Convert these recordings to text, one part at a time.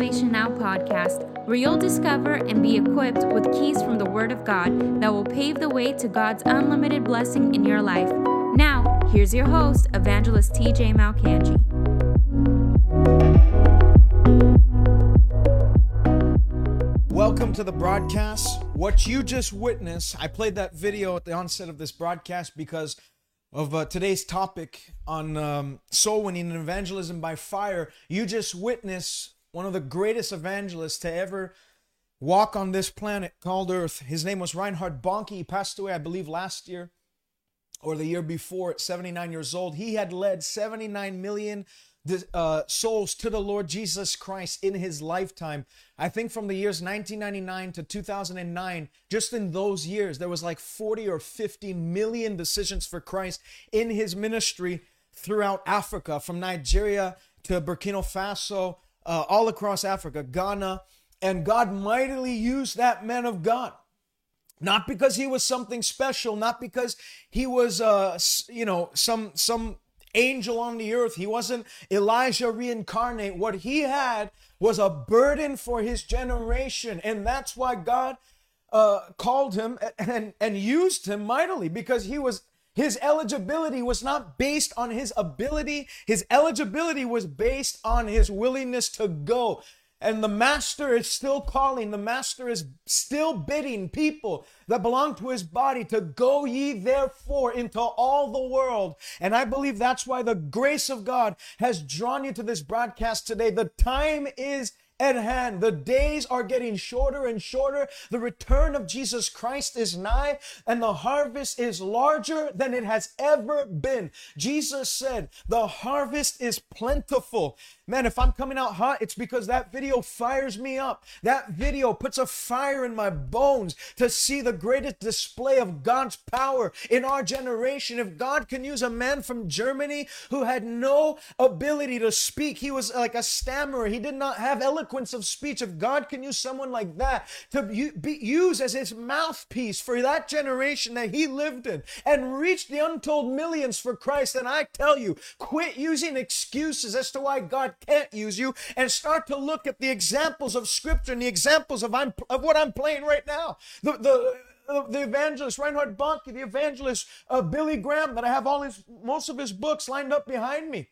Salvation Now podcast, where you'll discover and be equipped with keys from the Word of God that will pave the way to God's unlimited blessing in your life. Now, here's your host, Evangelist TJ Malkanji. Welcome to the broadcast. What you just witnessed, I played that video at the onset of this broadcast because of uh, today's topic on um, soul winning and evangelism by fire. You just witnessed one of the greatest evangelists to ever walk on this planet called Earth. His name was Reinhard Bonnke. He passed away, I believe, last year or the year before at 79 years old. He had led 79 million uh, souls to the Lord Jesus Christ in his lifetime. I think from the years 1999 to 2009, just in those years, there was like 40 or 50 million decisions for Christ in his ministry throughout Africa, from Nigeria to Burkina Faso, uh, all across Africa, Ghana. And God mightily used that man of God not because he was something special not because he was uh you know some some angel on the earth. He wasn't Elijah reincarnate. What he had was a burden for his generation. And that's why God uh, called him and, and used him mightily because he was his eligibility was not based on his ability. His eligibility was based on his willingness to go. And the master is still calling, the master is still bidding people that belong to his body to go ye therefore into all the world. And I believe that's why the grace of God has drawn you to this broadcast today. The time is at hand. The days are getting shorter and shorter. The return of Jesus Christ is nigh, and the harvest is larger than it has ever been. Jesus said, The harvest is plentiful. Man, if I'm coming out hot, it's because that video fires me up. That video puts a fire in my bones to see the greatest display of God's power in our generation. If God can use a man from Germany who had no ability to speak, he was like a stammerer, he did not have eloquence eloquence of speech, if God? Can use someone like that to be used as his mouthpiece for that generation that he lived in and reach the untold millions for Christ, then I tell you, quit using excuses as to why God can't use you and start to look at the examples of Scripture and the examples of, I'm, of what I'm playing right now. The, the, the evangelist Reinhard Bonnke, the evangelist uh, Billy Graham, that I have all his most of his books lined up behind me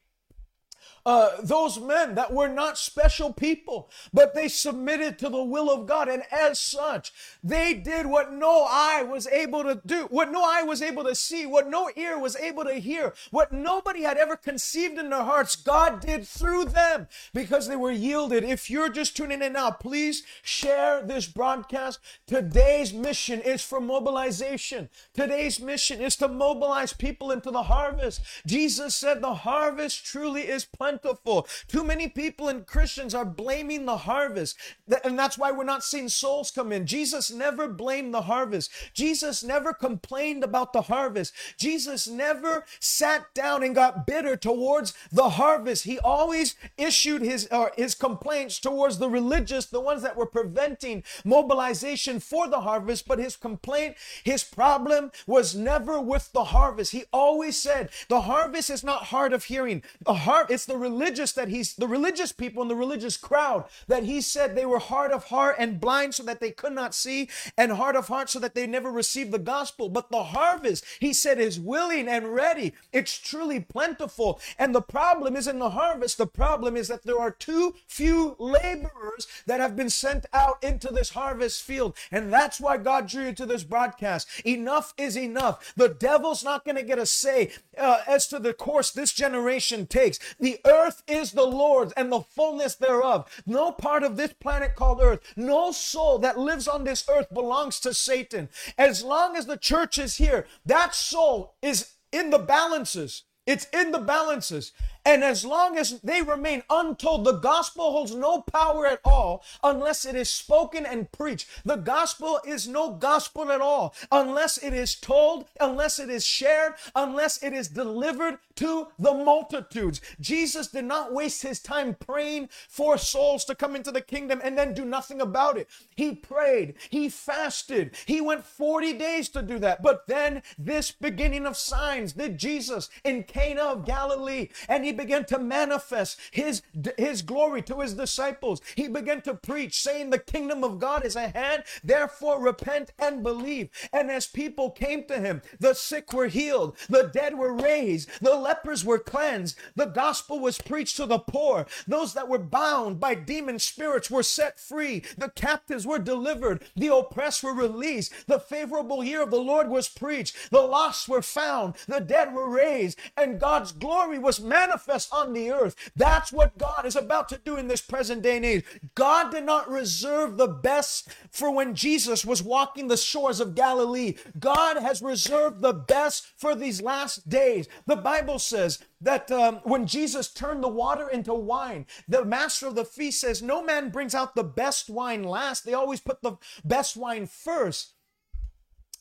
uh, those men that were not special people, but they submitted to the will of God. And as such, they did what no eye was able to do, what no eye was able to see, what no ear was able to hear, what nobody had ever conceived in their hearts. God did through them because they were yielded. If you're just tuning in now, please share this broadcast. Today's mission is for mobilization. Today's mission is to mobilize people into the harvest. Jesus said, The harvest truly is plenty plentiful. Too many people and Christians are blaming the harvest. And that's why we're not seeing souls come in. Jesus never blamed the harvest. Jesus never complained about the harvest. Jesus never sat down and got bitter towards the harvest. He always issued his, uh, his complaints towards the religious, the ones that were preventing mobilization for the harvest. But his complaint, his problem was never with the harvest. He always said, the harvest is not hard of hearing. The har- it's the religious that he's the religious people in the religious crowd that he said they were hard of heart and blind so that they could not see and hard of heart so that they never received the gospel. But the harvest he said is willing and ready. It's truly plentiful. And the problem is in the harvest. The problem is that there are too few laborers that have been sent out into this harvest field. And that's why God drew you to this broadcast. Enough is enough. The devil's not going to get a say uh, as to the course this generation takes. The earth is the Lord's and the fullness thereof. No part of this planet called earth, no soul that lives on this earth belongs to Satan. As long as the church is here, that soul is in the balances. It's in the balances. And as long as they remain untold, the gospel holds no power at all unless it is spoken and preached. The gospel is no gospel at all unless it is told, unless it is shared, unless it is delivered to the multitudes. Jesus did not waste his time praying for souls to come into the kingdom and then do nothing about it. He prayed, he fasted, he went 40 days to do that. But then this beginning of signs did Jesus in Cana of Galilee, and he began to manifest his, his glory to his disciples. He began to preach, saying, The kingdom of God is at hand. Therefore, repent and believe. And as people came to him, the sick were healed, the dead were raised, the lepers were cleansed, the gospel was preached to the poor, those that were bound by demon spirits were set free, the captives were delivered, the oppressed were released, the favorable year of the Lord was preached, the lost were found, the dead were raised, and God's glory was manifest on the earth. That's what God is about to do in this present day and age. God did not reserve the best for when Jesus was walking the shores of Galilee. God has reserved the best for these last days. The Bible says that um, when Jesus turned the water into wine, the master of the feast says, No man brings out the best wine last. They always put the best wine first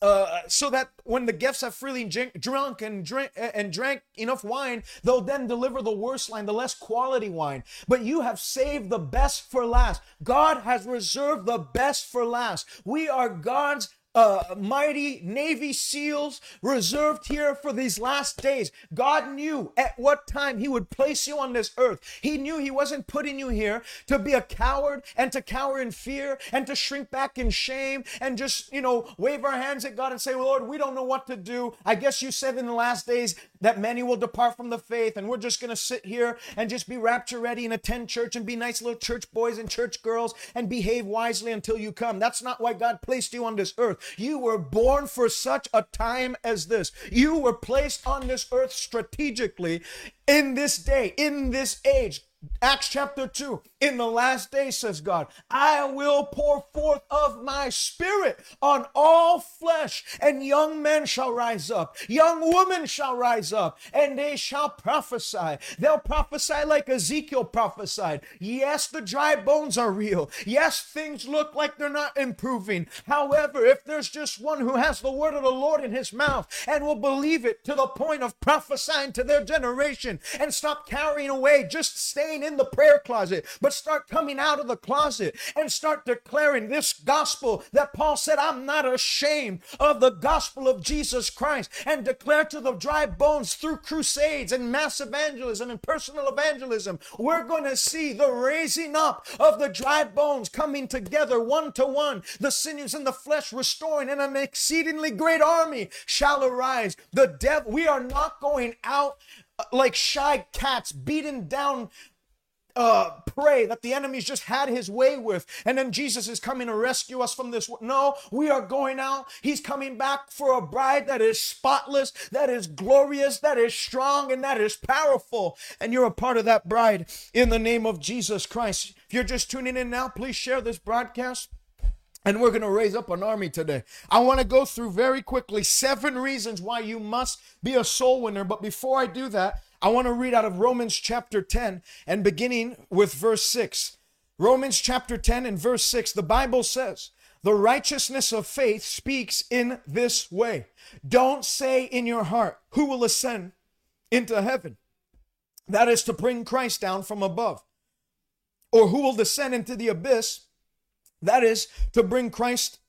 uh, so that when the guests have freely drink, drunk and drink and drank enough wine, they'll then deliver the worst wine, the less quality wine. But you have saved the best for last. God has reserved the best for last. We are God's uh, mighty Navy SEALs reserved here for these last days. God knew at what time He would place you on this earth. He knew He wasn't putting you here to be a coward and to cower in fear and to shrink back in shame and just, you know, wave our hands at God and say, Lord, we don't know what to do. I guess you said in the last days that many will depart from the faith and we're just going to sit here and just be rapture ready and attend church and be nice little church boys and church girls and behave wisely until you come. That's not why God placed you on this earth. You were born for such a time as this. You were placed on this earth strategically in this day, in this age. Acts chapter 2. In the last day, says God, I will pour forth of my spirit on all flesh, and young men shall rise up, young women shall rise up, and they shall prophesy. They'll prophesy like Ezekiel prophesied. Yes, the dry bones are real. Yes, things look like they're not improving. However, if there's just one who has the word of the Lord in his mouth and will believe it to the point of prophesying to their generation and stop carrying away, just staying in the prayer closet, but start coming out of the closet and start declaring this gospel that Paul said, I'm not ashamed of the gospel of Jesus Christ, and declare to the dry bones through crusades and mass evangelism and personal evangelism. We're going to see the raising up of the dry bones coming together one to one, the sinews and the flesh restoring, and an exceedingly great army shall arise. The devil, we are not going out uh, like shy cats beating down uh, pray that the enemy's just had his way with, and then Jesus is coming to rescue us from this. No, we are going out. He's coming back for a bride that is spotless, that is glorious, that is strong, and that is powerful. And you're a part of that bride in the name of Jesus Christ. If you're just tuning in now, please share this broadcast. And we're going to raise up an army today. I want to go through very quickly seven reasons why you must be a soul winner. But before I do that, I want to read out of Romans chapter 10 and beginning with verse 6. Romans chapter 10 and verse 6, the Bible says, The righteousness of faith speaks in this way. Don't say in your heart, Who will ascend into heaven? That is to bring Christ down from above. Or who will descend into the abyss? That is to bring Christ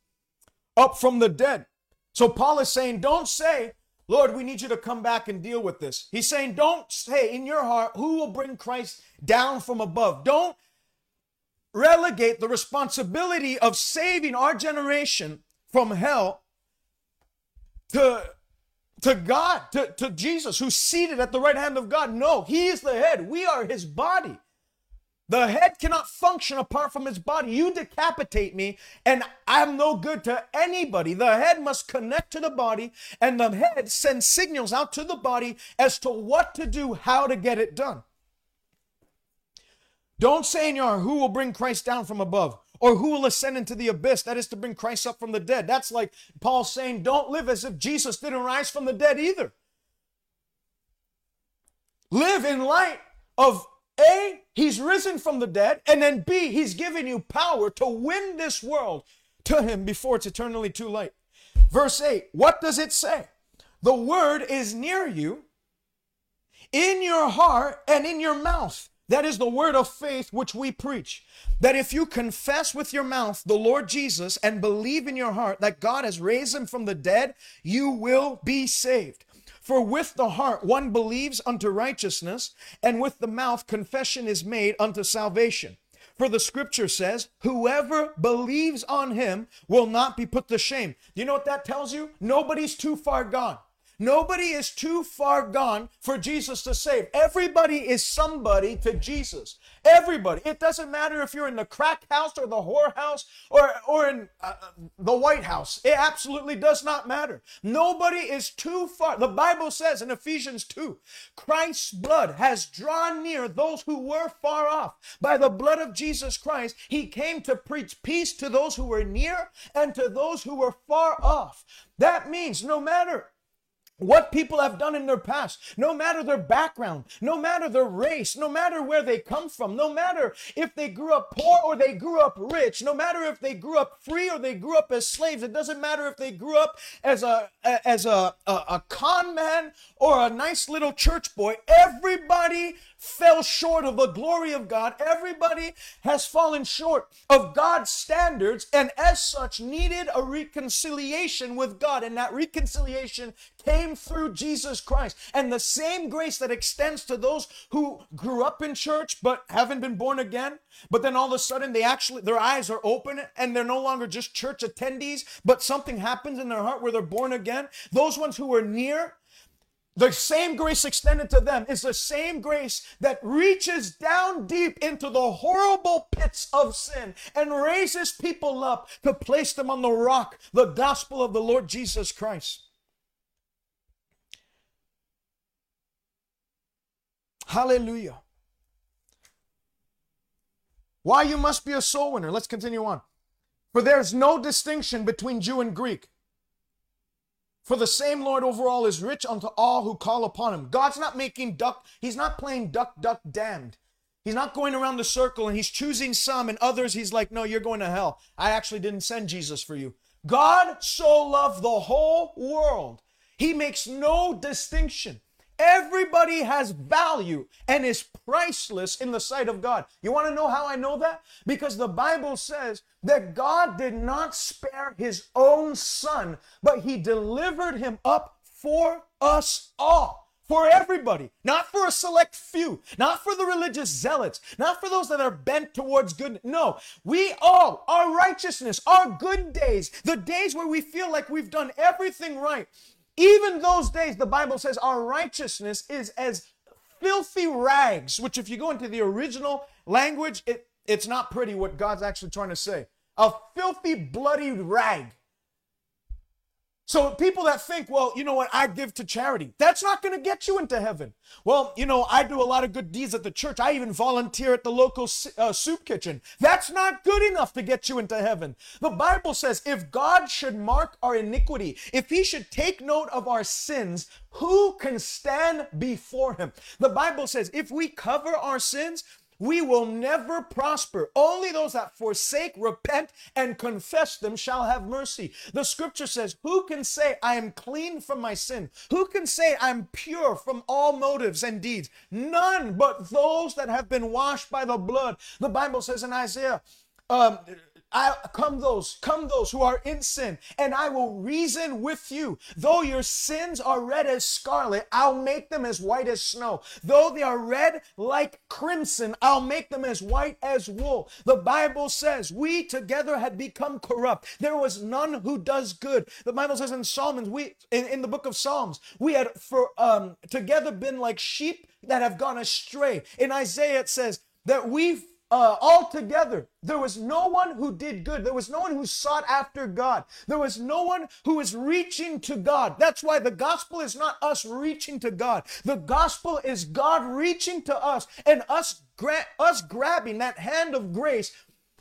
up from the dead. So Paul is saying, Don't say, Lord, we need you to come back and deal with this. He's saying, don't say in your heart, who will bring Christ down from above? Don't relegate the responsibility of saving our generation from hell to, to God, to, to Jesus, who's seated at the right hand of God. No, He is the head. We are His body. The head cannot function apart from its body. You decapitate me, and I'm no good to anybody. The head must connect to the body, and the head sends signals out to the body as to what to do, how to get it done. Don't say in your heart, who will bring Christ down from above? Or who will ascend into the abyss? That is to bring Christ up from the dead. That's like Paul saying, don't live as if Jesus didn't rise from the dead either. Live in light of a, he's risen from the dead, and then B, he's given you power to win this world to him before it's eternally too late. Verse 8, what does it say? The word is near you, in your heart and in your mouth. That is the word of faith which we preach. That if you confess with your mouth the Lord Jesus and believe in your heart that God has raised him from the dead, you will be saved. For with the heart one believes unto righteousness, and with the mouth confession is made unto salvation. For the scripture says, Whoever believes on him will not be put to shame. You know what that tells you? Nobody's too far gone. Nobody is too far gone for Jesus to save. Everybody is somebody to Jesus. Everybody. It doesn't matter if you're in the crack house or the whorehouse or, or in uh, the White House. It absolutely does not matter. Nobody is too far. The Bible says in Ephesians 2 Christ's blood has drawn near those who were far off. By the blood of Jesus Christ, he came to preach peace to those who were near and to those who were far off. That means no matter what people have done in their past, no matter their background, no matter their race, no matter where they come from, no matter if they grew up poor or they grew up rich, no matter if they grew up free or they grew up as slaves, it doesn't matter if they grew up as a as a a, a con man or a nice little church boy. Everybody fell short of the glory of God. Everybody has fallen short of God's standards and as such needed a reconciliation with God. And that reconciliation came through Jesus Christ. And the same grace that extends to those who grew up in church but haven't been born again, but then all of a sudden they actually, their eyes are open and they're no longer just church attendees, but something happens in their heart where they're born again. Those ones who were near the same grace extended to them is the same grace that reaches down deep into the horrible pits of sin and raises people up to place them on the rock, the gospel of the Lord Jesus Christ. Hallelujah. Why you must be a soul winner. Let's continue on. For there's no distinction between Jew and Greek. For the same Lord over all is rich unto all who call upon him. God's not making duck, he's not playing duck, duck, damned. He's not going around the circle and he's choosing some and others he's like, no, you're going to hell. I actually didn't send Jesus for you. God so loved the whole world. He makes no distinction. Everybody has value and is priceless in the sight of God. You want to know how I know that? Because the Bible says that God did not spare his own son, but he delivered him up for us all. For everybody, not for a select few, not for the religious zealots, not for those that are bent towards good. No, we all, our righteousness, our good days, the days where we feel like we've done everything right, even those days, the Bible says our righteousness is as filthy rags, which, if you go into the original language, it, it's not pretty what God's actually trying to say. A filthy, bloody rag. So people that think, well, you know what, I give to charity, that's not going to get you into heaven. Well, you know, I do a lot of good deeds at the church. I even volunteer at the local uh, soup kitchen. That's not good enough to get you into heaven. The Bible says if God should mark our iniquity, if he should take note of our sins, who can stand before him? The Bible says if we cover our sins, we will never prosper. Only those that forsake, repent, and confess them shall have mercy. The scripture says, Who can say, I am clean from my sin? Who can say, I'm pure from all motives and deeds? None but those that have been washed by the blood. The Bible says in Isaiah, um, I come those, come those who are in sin, and I will reason with you. Though your sins are red as scarlet, I'll make them as white as snow. Though they are red like crimson, I'll make them as white as wool. The Bible says we together had become corrupt. There was none who does good. The Bible says in Psalms, we in, in the book of Psalms, we had for um together been like sheep that have gone astray. In Isaiah it says that we uh, all together. There was no one who did good. There was no one who sought after God. There was no one who was reaching to God. That's why the gospel is not us reaching to God. The gospel is God reaching to us and us gra- us grabbing that hand of grace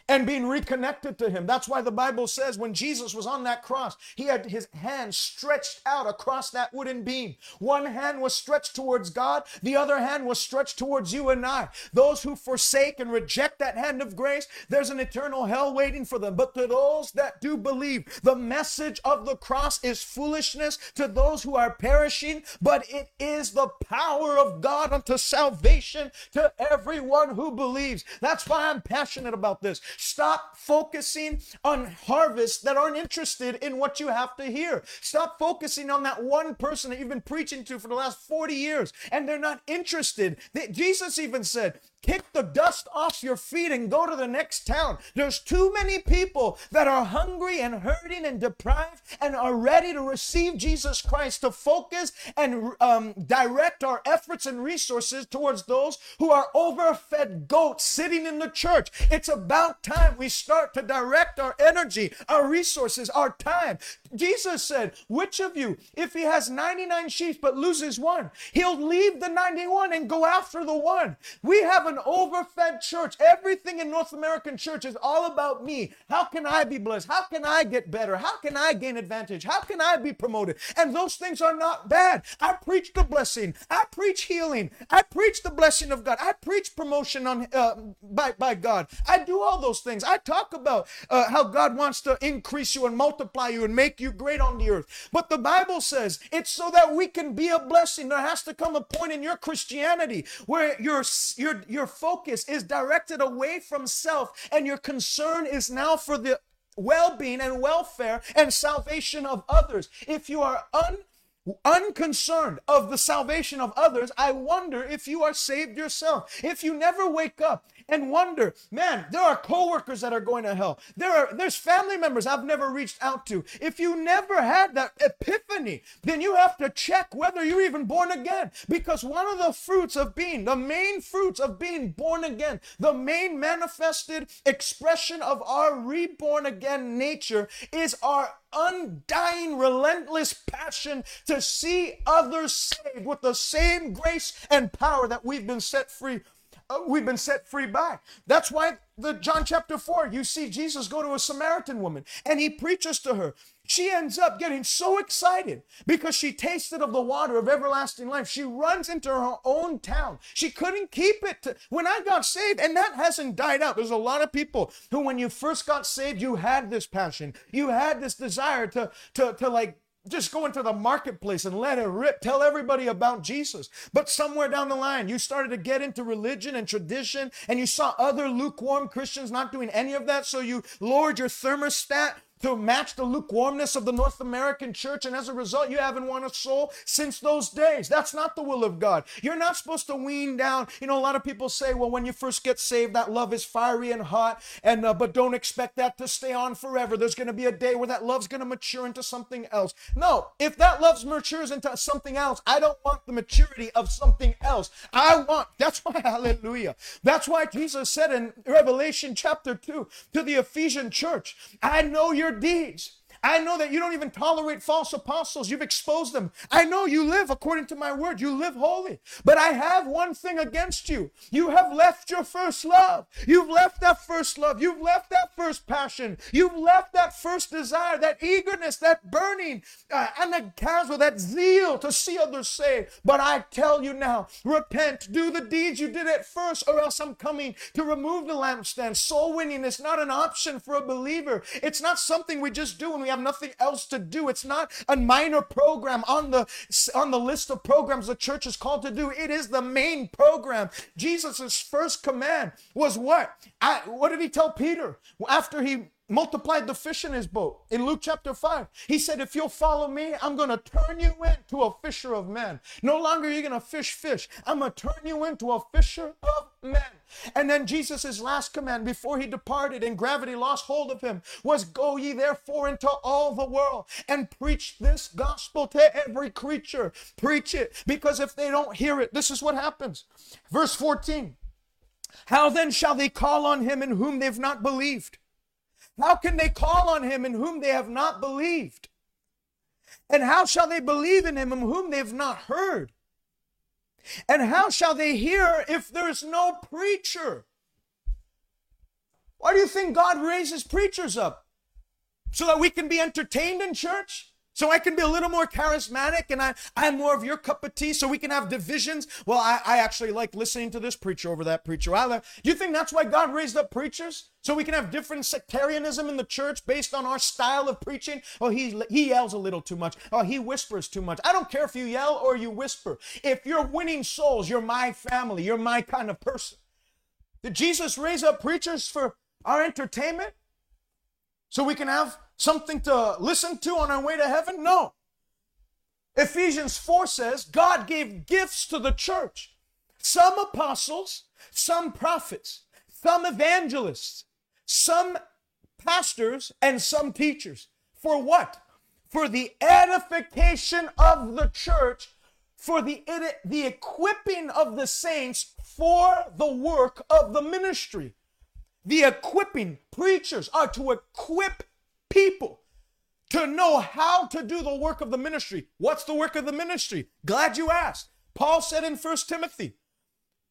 and being reconnected to him. That's why the Bible says when Jesus was on that cross, he had his hand stretched out across that wooden beam. One hand was stretched towards God, the other hand was stretched towards you and I. Those who forsake and reject that hand of grace, there's an eternal hell waiting for them. But to those that do believe, the message of the cross is foolishness to those who are perishing, but it is the power of God unto salvation to everyone who believes. That's why I'm passionate about this Stop focusing on harvests that aren't interested in what you have to hear. Stop focusing on that one person that you've been preaching to for the last 40 years and they're not interested. They, Jesus even said, Kick the dust off your feet and go to the next town. There's too many people that are hungry and hurting and deprived and are ready to receive Jesus Christ to focus and um, direct our efforts and resources towards those who are overfed goats sitting in the church. It's about time we start to direct our energy, our resources, our time. Jesus said, Which of you, if he has 99 sheep but loses one, he'll leave the 91 and go after the one? We have an overfed church. Everything in North American church is all about me. How can I be blessed? How can I get better? How can I gain advantage? How can I be promoted? And those things are not bad. I preach the blessing. I preach healing. I preach the blessing of God. I preach promotion on uh, by, by God. I do all those things. I talk about uh, how God wants to increase you and multiply you and make you great on the earth. But the Bible says it's so that we can be a blessing. There has to come a point in your Christianity where your your your focus is directed away from self and your concern is now for the well-being and welfare and salvation of others. If you are un unconcerned of the salvation of others, I wonder if you are saved yourself. If you never wake up and wonder, man, there are coworkers that are going to hell. There are there's family members I've never reached out to. If you never had that epiphany, then you have to check whether you're even born again. Because one of the fruits of being, the main fruits of being born again, the main manifested expression of our reborn again nature is our undying, relentless passion to see others saved with the same grace and power that we've been set free uh, we've been set free by. That's why the John chapter 4, you see Jesus go to a Samaritan woman and he preaches to her. She ends up getting so excited because she tasted of the water of everlasting life. She runs into her own town. She couldn't keep it. To, when I got saved, and that hasn't died out. There's a lot of people who, when you first got saved, you had this passion. You had this desire to, to, to like just go into the marketplace and let it rip. Tell everybody about Jesus. But somewhere down the line, you started to get into religion and tradition, and you saw other lukewarm Christians not doing any of that. So you lowered your thermostat to match the lukewarmness of the North American church. And as a result, you haven't won a soul since those days. That's not the will of God. You're not supposed to wean down. You know, a lot of people say, well, when you first get saved, that love is fiery and hot, and uh, but don't expect that to stay on forever. There's going to be a day where that love's going to mature into something else. No, if that love matures into something else, I don't want the maturity of something else. I want, that's why, hallelujah. That's why Jesus said in Revelation chapter 2 to the Ephesian church, I know you're your deeds. I know that you don't even tolerate false apostles. You've exposed them. I know you live according to my word. You live holy. But I have one thing against you. You have left your first love. You've left that first love. You've left that first passion. You've left that first desire, that eagerness, that burning, uh, chasm, that zeal to see others saved. But I tell you now, repent. Do the deeds you did at first, or else I'm coming to remove the lampstand. Soul winning is not an option for a believer. It's not something we just do when we we have nothing else to do. It's not a minor program on the on the list of programs the church is called to do. It is the main program. Jesus' first command was what? I, what did he tell Peter after he multiplied the fish in his boat in Luke chapter 5. He said, If you'll follow me, I'm going to turn you into a fisher of men. No longer you're you going to fish fish. I'm going to turn you into a fisher of men. And then Jesus' last command before he departed and gravity lost hold of him was go ye therefore into all the world and preach this gospel to every creature. Preach it because if they don't hear it, this is what happens. Verse 14. How then shall they call on him in whom they've not believed? How can they call on him in whom they have not believed? And how shall they believe in him in whom they have not heard? And how shall they hear if there's no preacher? Why do you think God raises preachers up? So that we can be entertained in church? So I can be a little more charismatic and I, I'm more of your cup of tea so we can have divisions. Well, I, I actually like listening to this preacher over that preacher. I like, you think that's why God raised up preachers? So we can have different sectarianism in the church based on our style of preaching? Oh, he, he yells a little too much. Oh, he whispers too much. I don't care if you yell or you whisper. If you're winning souls, you're my family. You're my kind of person. Did Jesus raise up preachers for our entertainment? So we can have something to listen to on our way to heaven? No. Ephesians 4 says God gave gifts to the church some apostles, some prophets, some evangelists, some pastors, and some teachers. For what? For the edification of the church, for the, the equipping of the saints for the work of the ministry. The equipping, preachers are to equip people to know how to do the work of the ministry. What's the work of the ministry? Glad you asked. Paul said in First Timothy,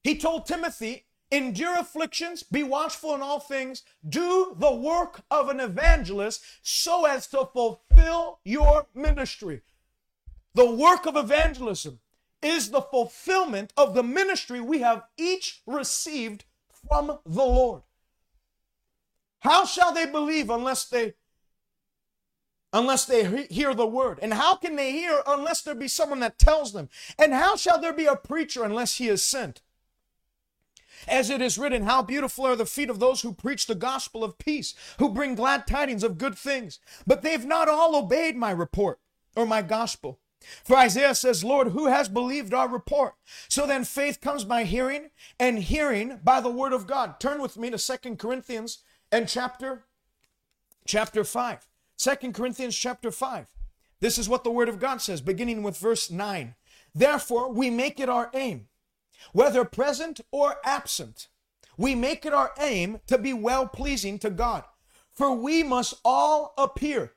he told Timothy, endure afflictions, be watchful in all things, do the work of an evangelist so as to fulfill your ministry. The work of evangelism is the fulfillment of the ministry we have each received from the Lord. How shall they believe unless they unless they hear the word? And how can they hear unless there be someone that tells them? And how shall there be a preacher unless he is sent? As it is written, how beautiful are the feet of those who preach the gospel of peace, who bring glad tidings of good things. But they've not all obeyed my report or my gospel. For Isaiah says, Lord, who has believed our report? So then faith comes by hearing, and hearing by the word of God. Turn with me to Second Corinthians and chapter chapter 5 2 corinthians chapter 5 this is what the word of god says beginning with verse 9 therefore we make it our aim whether present or absent we make it our aim to be well pleasing to god. For we must all appear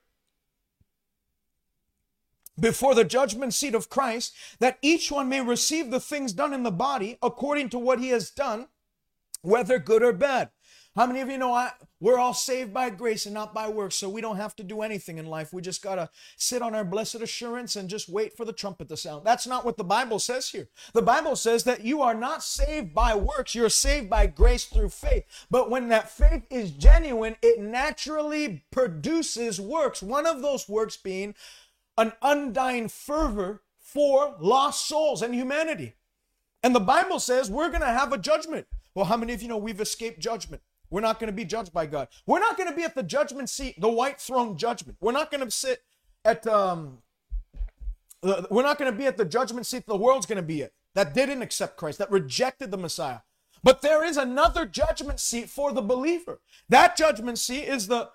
before the judgment seat of Christ, that each one may receive the things done in the body according to what he has done, whether good or bad. How many of you know I, we're all saved by grace and not by works, so we don't have to do anything in life. We just got to sit on our blessed assurance and just wait for the trumpet to sound. That's not what the Bible says here. The Bible says that you are not saved by works, you're saved by grace through faith. But when that faith is genuine, it naturally produces works. One of those works being an undying fervor for lost souls and humanity. And the Bible says we're going to have a judgment. Well, how many of you know we've escaped judgment? We're not going to be judged by God. We're not going to be at the judgment seat, the white throne judgment. We're not going to sit at um we're not going to be at the judgment seat the world's going to be at that didn't accept Christ, that rejected the Messiah. But there is another judgment seat for the believer. That judgment seat is the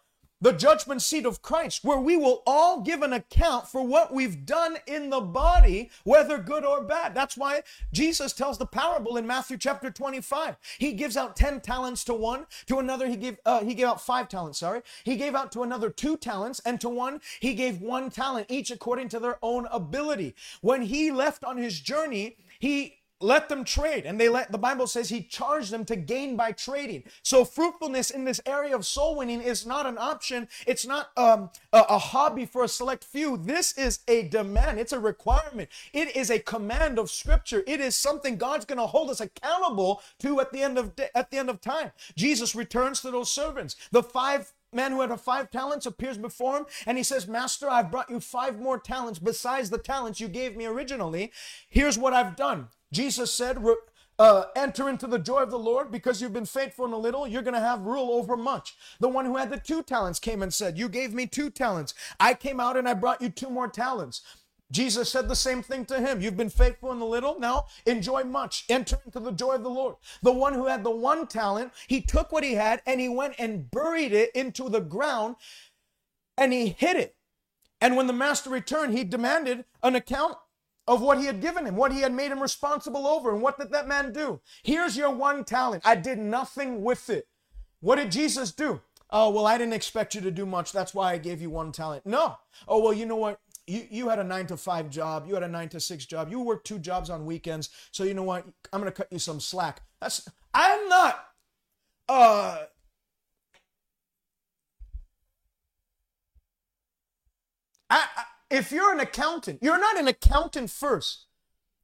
the judgment seat of Christ, where we will all give an account for what we've done in the body, whether good or bad. That's why Jesus tells the parable in Matthew chapter 25. He gives out 10 talents to one, to another he gave uh, he gave out 5 talents, sorry. He gave out to another 2 talents and to one he gave 1 talent, each according to their own ability. When he left on his journey, he let them trade. And they let the bible says he charged them to gain by trading. So fruitfulness in this area of soul winning is not an option. It's not um, a, a hobby for a select few. This is a demand. It's a requirement. It is a command of scripture. It is something god's going to hold us accountable to at the end of at the end of time. Jesus returns to those servants. The five man who had five talents appears before him and he says, Master, I've brought you five more talents besides the talents you gave me originally. Here's what I've done. Jesus said, uh, enter into the joy of the Lord because you've been faithful in a little, you're going to have rule over much. The one who had the two talents came and said, You gave me two talents. I came out and I brought you two more talents. Jesus said the same thing to him. You've been faithful in the little, now enjoy much. Enter into the joy of the Lord. The one who had the one talent, he took what he had and he went and buried it into the ground and he hid it. And when the master returned, he demanded an account of what he had given him, what he had made him responsible over. And what did that man do? Here's your one talent. I did nothing with it. What did Jesus do? Oh, well, I didn't expect you to do much. That's why I gave you one talent. No. Oh, well, you know what? You, you had a nine to five job. You had a nine to six job. You worked two jobs on weekends. So you know what? I'm going to cut you some slack. That's, I'm not, uh, I, I if you're an accountant, you're not an accountant first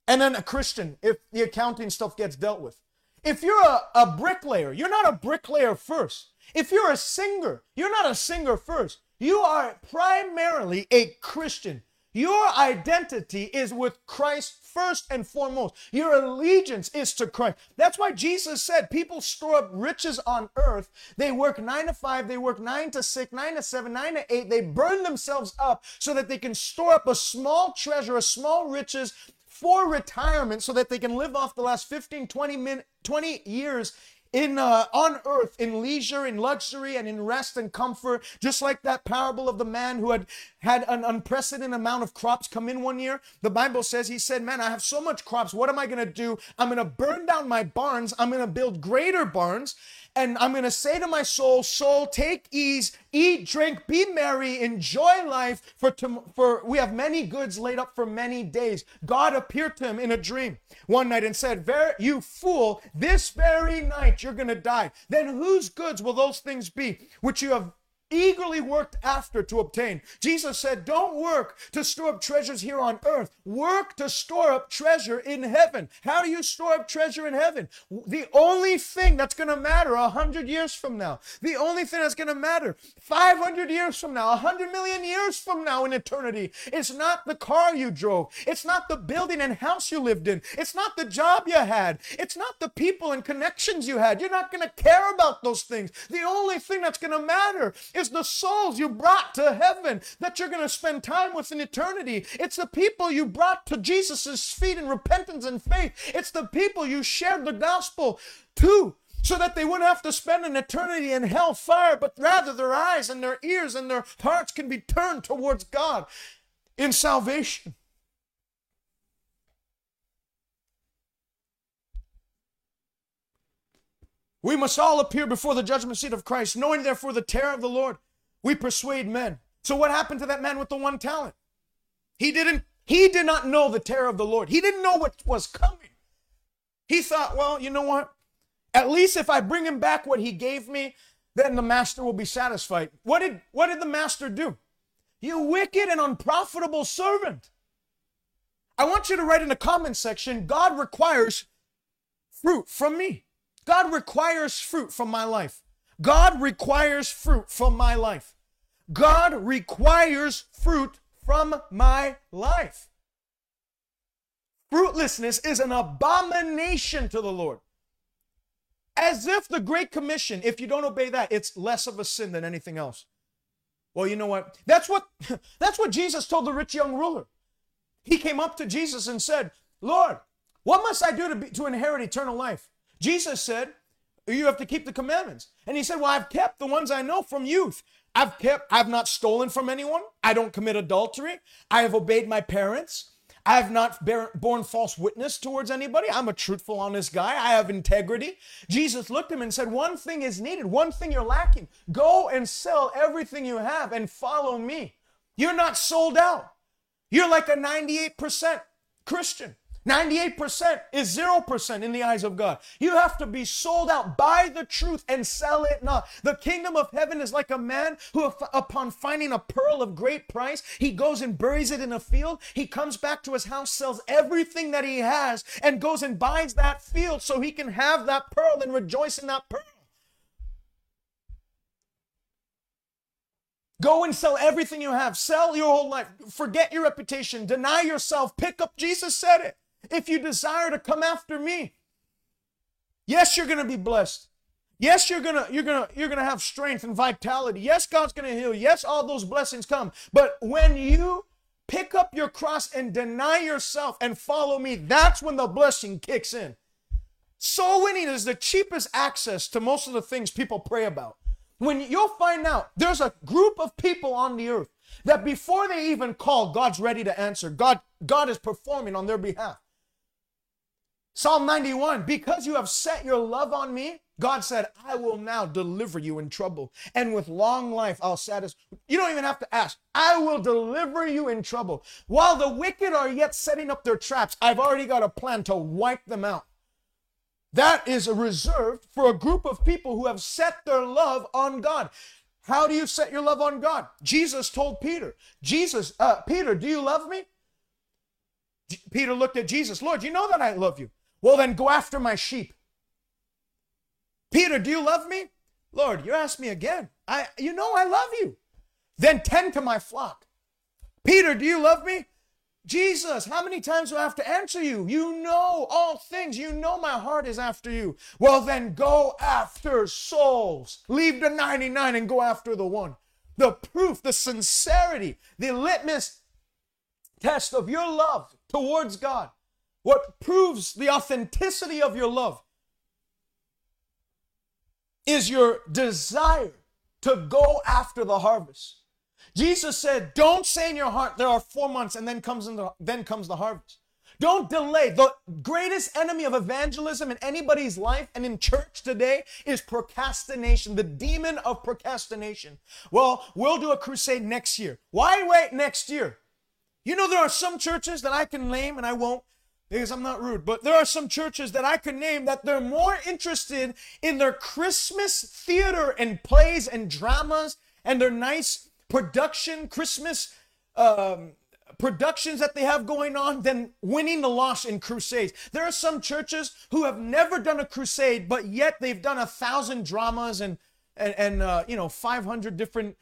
and then a Christian if the accounting stuff gets dealt with. If you're a, a bricklayer, you're not a bricklayer first. If you're a singer, you're not a singer first. You are primarily a Christian. Your identity is with Christ first and foremost. Your allegiance is to Christ. That's why Jesus said people store up riches on earth. They work nine to five, they work nine to six, nine to seven, nine to eight. They burn themselves up so that they can store up a small treasure, a small riches for retirement so that they can live off the last 15, 20, min, 20 years in uh, on earth in leisure in luxury and in rest and comfort just like that parable of the man who had had an unprecedented amount of crops come in one year. The bible says he said man i have so much crops. What am i going to do? I'm going to burn down my barns. I'm going to build greater barns and I'm going to say to my soul, soul, take ease, eat, drink, be merry, enjoy life, for, for we have many goods laid up for many days. God appeared to him in a dream one night and said, You fool, this very night you're going to die. Then whose goods will those things be which you have eagerly worked after to obtain. Jesus said, Don't work to store up treasures here on earth. Work to store up treasure in heaven. How do you store up treasure in heaven? The only thing that's going to matter a hundred years from now, the only thing that's going to matter 500 years from now, a hundred million years from now in eternity, it's not the car you drove. It's not the building and house you lived in. It's not the job you had. It's not the people and connections you had. You're not going to care about those things. The only thing that's going to matter is the souls you brought to heaven that you're going to spend time with in eternity. It's the people you brought to Jesus' feet in repentance and faith. It's the people you shared the gospel to so that they wouldn't have to spend an eternity in hell fire, but rather their eyes and their ears and their hearts can be turned towards God in salvation. We must all appear before the judgment seat of Christ, knowing therefore the terror of the Lord. We persuade men. So what happened to that man with the one talent? He didn't he did not know the terror of the Lord. He didn't know what was coming. He thought, well, you know what? At least if I bring him back what he gave me, then the master will be satisfied. What did what did the master do? You wicked and unprofitable servant. I want you to write in the comment section, God requires fruit from me. God requires fruit from my life. God requires fruit from my life. God requires fruit from my life. Fruitlessness is an abomination to the Lord. As if the Great Commission, if you don't obey that, it's less of a sin than anything else. Well, you know what? That's what that's what Jesus told the rich young ruler. He came up to Jesus and said, "Lord, what must I do to, be, to inherit eternal life?" Jesus said, "You have to keep the commandments." And he said, "Well, I've kept the ones I know from youth. I've kept I've not stolen from anyone. I don't commit adultery. I have obeyed my parents. I have not bear, borne false witness towards anybody. I'm a truthful, honest guy. I have integrity. Jesus looked at him and said, One thing is needed, one thing you're lacking. Go and sell everything you have and follow me. You're not sold out. You're like a 98% Christian. 98% is 0% in the eyes of God. You have to be sold out. Buy the truth and sell it not. The kingdom of heaven is like a man who, upon finding a pearl of great price, he goes and buries it in a field. He comes back to his house, sells everything that he has, and goes and buys that field so he can have that pearl and rejoice in that pearl. Go and sell everything you have. Sell your whole life. Forget your reputation. Deny yourself. Pick up. Jesus said it. If you desire to come after me, yes, you're going to be blessed. Yes, you're gonna you're gonna you're gonna have strength and vitality. Yes, God's gonna heal. Yes, all those blessings come. But when you pick up your cross and deny yourself and follow me, that's when the blessing kicks in. Soul winning is the cheapest access to most of the things people pray about. When you'll find out there's a group of people on the earth that before they even call, God's ready to answer. God, God is performing on their behalf. Psalm 91 Because you have set your love on me, God said, I will now deliver you in trouble. And with long life, I'll satisfy. You don't even have to ask. I will deliver you in trouble. While the wicked are yet setting up their traps, I've already got a plan to wipe them out. That is reserved for a group of people who have set their love on God. How do you set your love on God? Jesus told Peter, Jesus, uh, Peter, do you love me? Peter looked at Jesus, Lord, you know that I love you. Well, then go after my sheep. Peter, do you love me? Lord, you ask me again. I, you know I love you. Then tend to my flock. Peter, do you love me? Jesus, how many times do I have to answer you? You know all things. You know my heart is after you. Well, then go after souls. Leave the 99 and go after the one. The proof, the sincerity, the litmus test of your love towards God. What proves the authenticity of your love is your desire to go after the harvest. Jesus said, "Don't say in your heart there are 4 months and then comes the, then comes the harvest." Don't delay. The greatest enemy of evangelism in anybody's life and in church today is procrastination, the demon of procrastination. Well, we'll do a crusade next year. Why wait next year? You know, there are some churches that I can name and I won't because I'm not rude, but there are some churches that I can name that they're more interested in their Christmas theater and plays and dramas and their nice production, Christmas um, productions that they have going on than winning the loss in crusades. There are some churches who have never done a crusade, but yet they've done a thousand dramas and and, and uh, you know 500 different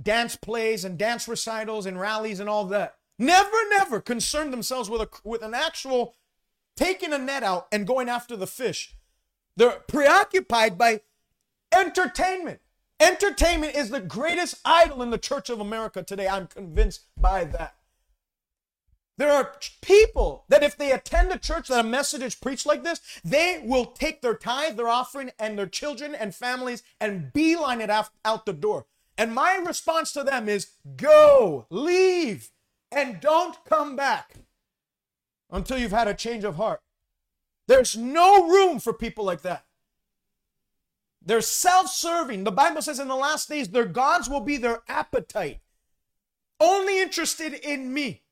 dance plays and dance recitals and rallies and all that. Never, never concerned themselves with a with an actual taking a net out and going after the fish. They're preoccupied by entertainment. Entertainment is the greatest idol in the Church of America today. I'm convinced by that. There are people that if they attend a church that a message is preached like this, they will take their tithe, their offering, and their children and families and beeline it out the door. And my response to them is go, leave, and don't come back until you've had a change of heart. There's no room for people like that. They're self serving. The Bible says in the last days, their gods will be their appetite, only interested in me.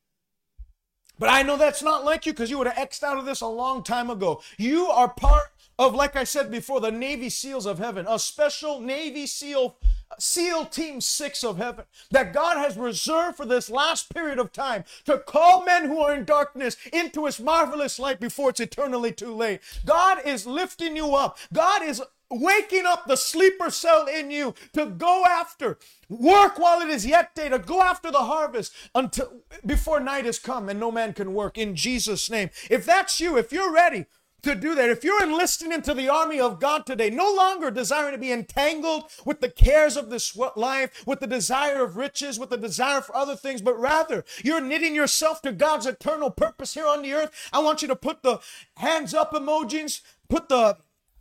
But I know that's not like you because you would have X'd out of this a long time ago. You are part of, like I said before, the Navy SEALs of heaven, a special Navy SEAL SEAL Team 6 of heaven that God has reserved for this last period of time to call men who are in darkness into his marvelous light before it's eternally too late. God is lifting you up. God is waking up the sleeper cell in you to go after work while it is yet day to go after the harvest until before night has come and no man can work in Jesus name if that's you if you're ready to do that. If you're enlisting into the army of God today, no longer desiring to be entangled with the cares of this life, with the desire of riches, with the desire for other things, but rather you're knitting yourself to God's eternal purpose here on the earth, I want you to put the hands up emojis, put the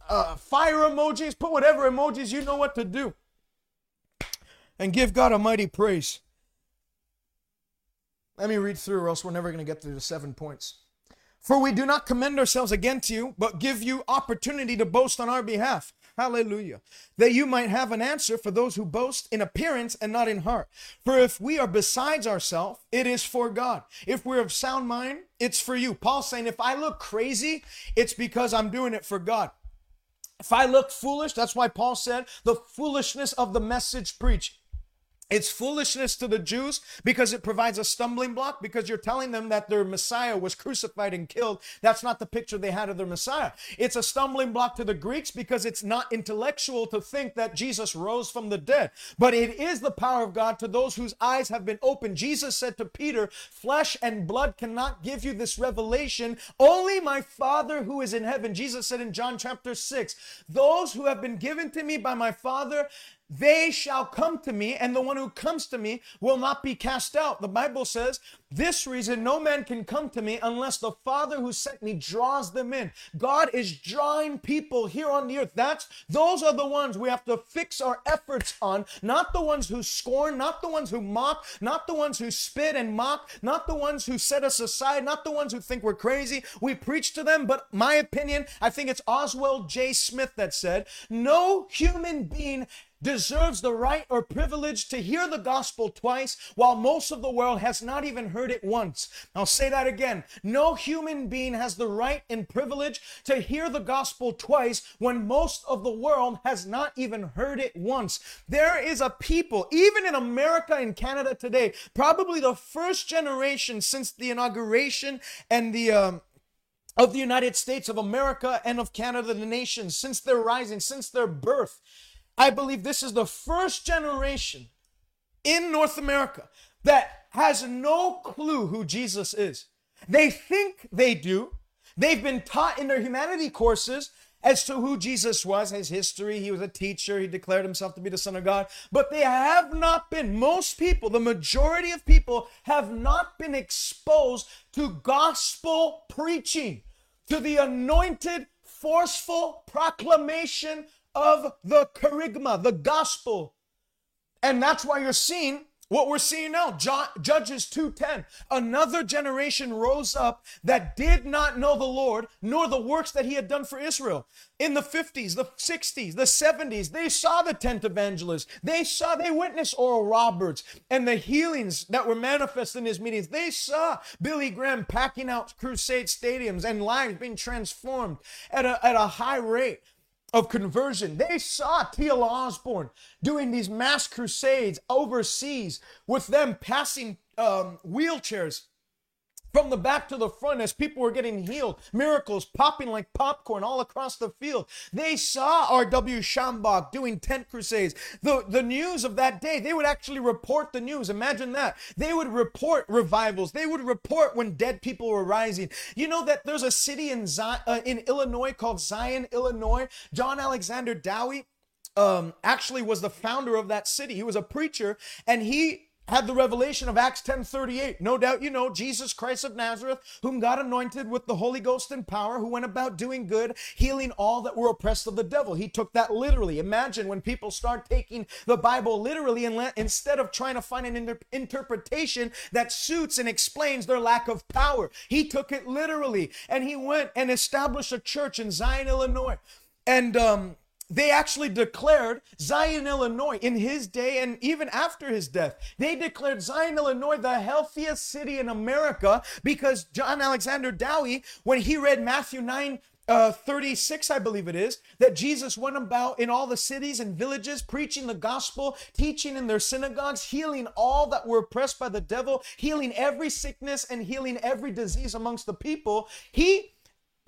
uh, fire emojis, put whatever emojis you know what to do, and give God a mighty praise. Let me read through, or else we're never going to get through the seven points. For we do not commend ourselves again to you, but give you opportunity to boast on our behalf. Hallelujah. That you might have an answer for those who boast in appearance and not in heart. For if we are besides ourselves, it is for God. If we're of sound mind, it's for you. Paul's saying, if I look crazy, it's because I'm doing it for God. If I look foolish, that's why Paul said, the foolishness of the message preach. It's foolishness to the Jews because it provides a stumbling block because you're telling them that their Messiah was crucified and killed. That's not the picture they had of their Messiah. It's a stumbling block to the Greeks because it's not intellectual to think that Jesus rose from the dead. But it is the power of God to those whose eyes have been opened. Jesus said to Peter, Flesh and blood cannot give you this revelation, only my Father who is in heaven. Jesus said in John chapter 6, Those who have been given to me by my Father they shall come to me, and the one who comes to me will not be cast out. The Bible says, This reason no man can come to me unless the Father who sent me draws them in. God is drawing people here on the earth. That's those are the ones we have to fix our efforts on, not the ones who scorn, not the ones who mock, not the ones who spit and mock, not the ones who set us aside, not the ones who think we're crazy. We preach to them, but my opinion, I think it's Oswald J. Smith that said, No human being deserves the right or privilege to hear the gospel twice while most of the world has not even heard it once. I'll say that again. No human being has the right and privilege to hear the gospel twice when most of the world has not even heard it once. There is a people, even in America and Canada today, probably the first generation since the inauguration and the um, of the United States of America and of Canada, the nations, since their rising, since their birth I believe this is the first generation in North America that has no clue who Jesus is. They think they do. They've been taught in their humanity courses as to who Jesus was, his history. He was a teacher. He declared himself to be the Son of God. But they have not been, most people, the majority of people, have not been exposed to gospel preaching, to the anointed, forceful proclamation of the kerygma, the gospel. And that's why you're seeing what we're seeing now, Judges 2:10, another generation rose up that did not know the Lord nor the works that he had done for Israel. In the 50s, the 60s, the 70s, they saw the tent evangelists. They saw, they witnessed Oral Roberts and the healings that were manifest in his meetings. They saw Billy Graham packing out crusade stadiums and lives being transformed at a, at a high rate of conversion. They saw T.L. Osborn doing these mass crusades overseas with them passing um, wheelchairs from the back to the front as people were getting healed, miracles popping like popcorn all across the field. They saw R.W. Schambach doing tent crusades. The, the news of that day, they would actually report the news. Imagine that. They would report revivals. They would report when dead people were rising. You know that there's a city in, Zion, uh, in Illinois called Zion, Illinois. John Alexander Dowie um, actually was the founder of that city. He was a preacher and he had the revelation of Acts 10:38. No doubt you know Jesus Christ of Nazareth, whom God anointed with the Holy Ghost and power, who went about doing good, healing all that were oppressed of the devil. He took that literally. Imagine when people start taking the Bible literally and let, instead of trying to find an inter- interpretation that suits and explains their lack of power. He took it literally and he went and established a church in Zion, Illinois. And um they actually declared Zion, Illinois, in his day and even after his death. They declared Zion, Illinois, the healthiest city in America because John Alexander Dowie, when he read Matthew 9, uh, 36, I believe it is, that Jesus went about in all the cities and villages, preaching the gospel, teaching in their synagogues, healing all that were oppressed by the devil, healing every sickness and healing every disease amongst the people. He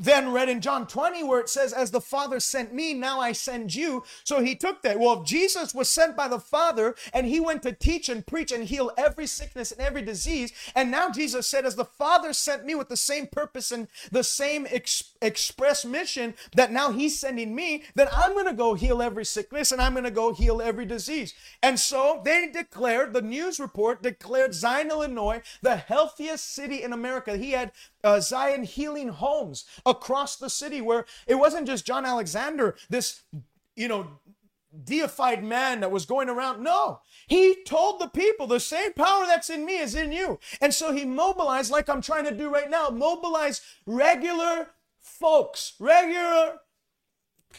then read in John 20 where it says, As the Father sent me, now I send you. So he took that. Well, if Jesus was sent by the Father and he went to teach and preach and heal every sickness and every disease, and now Jesus said, As the Father sent me with the same purpose and the same ex- express mission that now he's sending me, then I'm going to go heal every sickness and I'm going to go heal every disease. And so they declared, the news report declared Zion, Illinois, the healthiest city in America. He had uh, Zion Healing Homes across the city where it wasn't just John Alexander, this, you know, deified man that was going around. No, he told the people the same power that's in me is in you. And so he mobilized, like I'm trying to do right now, mobilize regular folks, regular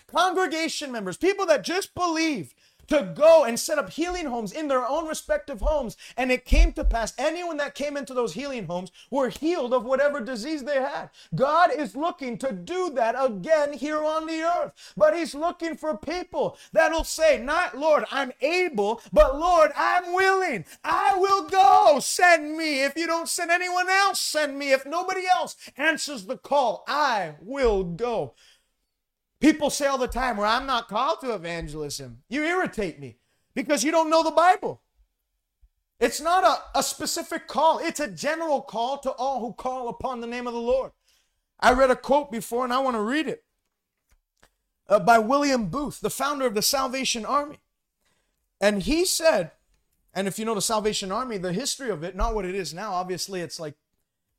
congregation members, people that just believed to go and set up healing homes in their own respective homes. And it came to pass, anyone that came into those healing homes were healed of whatever disease they had. God is looking to do that again here on the earth. But He's looking for people that'll say, Not Lord, I'm able, but Lord, I'm willing. I will go. Send me. If you don't send anyone else, send me. If nobody else answers the call, I will go. People say all the time, well, I'm not called to evangelism. You irritate me because you don't know the Bible. It's not a, a specific call, it's a general call to all who call upon the name of the Lord. I read a quote before and I want to read it uh, by William Booth, the founder of the Salvation Army. And he said, and if you know the Salvation Army, the history of it, not what it is now, obviously it's like,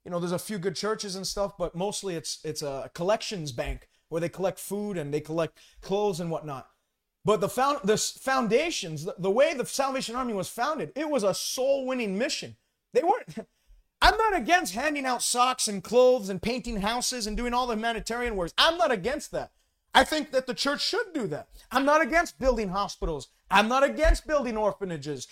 you know, there's a few good churches and stuff, but mostly it's it's a collections bank where they collect food and they collect clothes and whatnot. But the found the foundations, the, the way the Salvation Army was founded, it was a soul winning mission. They weren't. I'm not against handing out socks and clothes and painting houses and doing all the humanitarian works. I'm not against that. I think that the church should do that. I'm not against building hospitals. I'm not against building orphanages.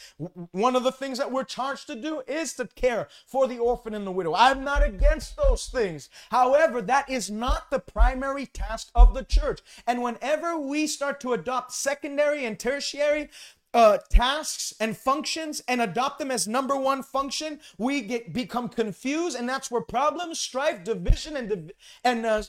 One of the things that we're charged to do is to care for the orphan and the widow. I'm not against those things. However, that is not the primary task of the church. And whenever we start to adopt secondary and tertiary uh, tasks and functions and adopt them as number one function, we get become confused, and that's where problems, strife, division, and and uh,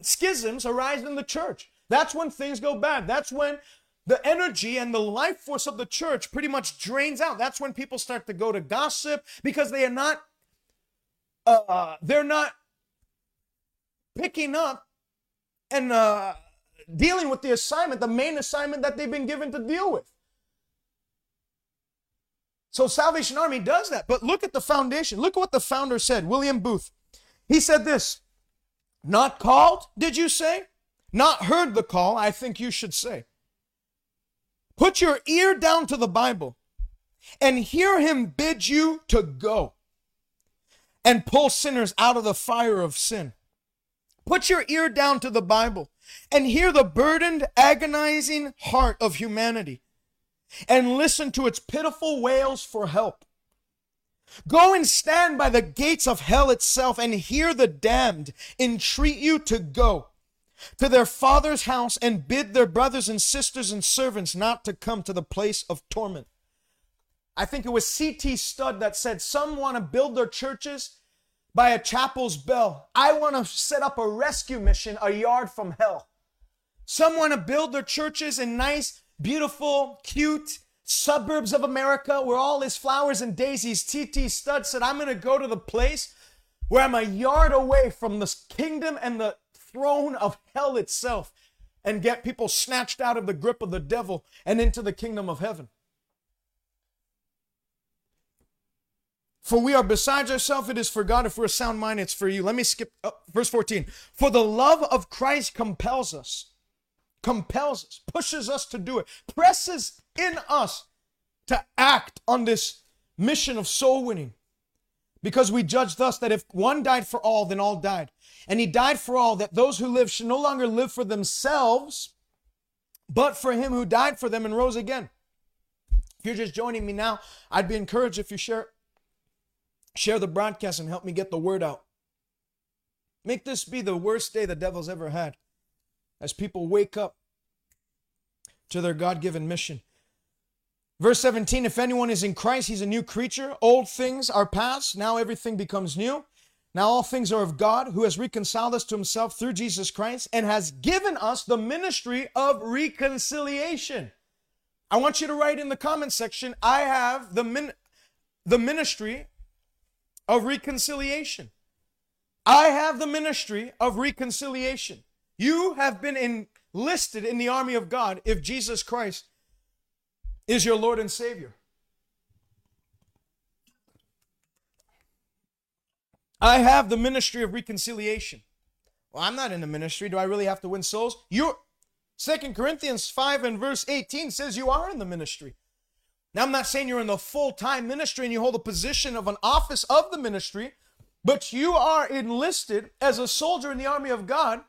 schisms arise in the church. That's when things go bad. That's when the energy and the life force of the church pretty much drains out. That's when people start to go to gossip because they are not uh, they're not picking up and uh, dealing with the assignment, the main assignment that they've been given to deal with. So Salvation Army does that. But look at the foundation. Look at what the founder said, William Booth. He said this Not called, did you say? Not heard the call, I think you should say. Put your ear down to the Bible and hear him bid you to go and pull sinners out of the fire of sin. Put your ear down to the Bible and hear the burdened, agonizing heart of humanity and listen to its pitiful wails for help. Go and stand by the gates of hell itself and hear the damned entreat you to go to their father's house and bid their brothers and sisters and servants not to come to the place of torment. I think it was C.T. Studd that said, Some want to build their churches by a chapel's bell. I want to set up a rescue mission a yard from hell. Some want to build their churches in nice, beautiful, cute suburbs of America where all is flowers and daisies. T.T. Studd said, I'm going to go to the place where I'm a yard away from the kingdom and the throne of hell itself and get people snatched out of the grip of the devil and into the kingdom of heaven. For we are besides ourselves, it is for God. If we're a sound mind, it's for you. Let me skip uh, verse 14. For the love of Christ compels us, compels us, pushes us to do it, presses in us to act on this mission of soul winning. Because we judge thus that if one died for all, then all died. And he died for all, that those who live should no longer live for themselves, but for him who died for them and rose again. If you're just joining me now, I'd be encouraged if you share Share the broadcast and help me get the word out. Make this be the worst day the devil's ever had as people wake up to their God given mission. Verse 17 If anyone is in Christ, he's a new creature. Old things are past. Now everything becomes new. Now all things are of God, who has reconciled us to himself through Jesus Christ and has given us the ministry of reconciliation. I want you to write in the comment section I have the, min- the ministry of reconciliation. I have the ministry of reconciliation. You have been enlisted in the army of God if Jesus Christ is your Lord and Savior. I have the ministry of reconciliation. Well, I'm not in the ministry. Do I really have to win souls? You're Second Corinthians 5 and verse 18 says you are in the ministry. Now, I'm not saying you're in the full time ministry and you hold a position of an office of the ministry, but you are enlisted as a soldier in the army of God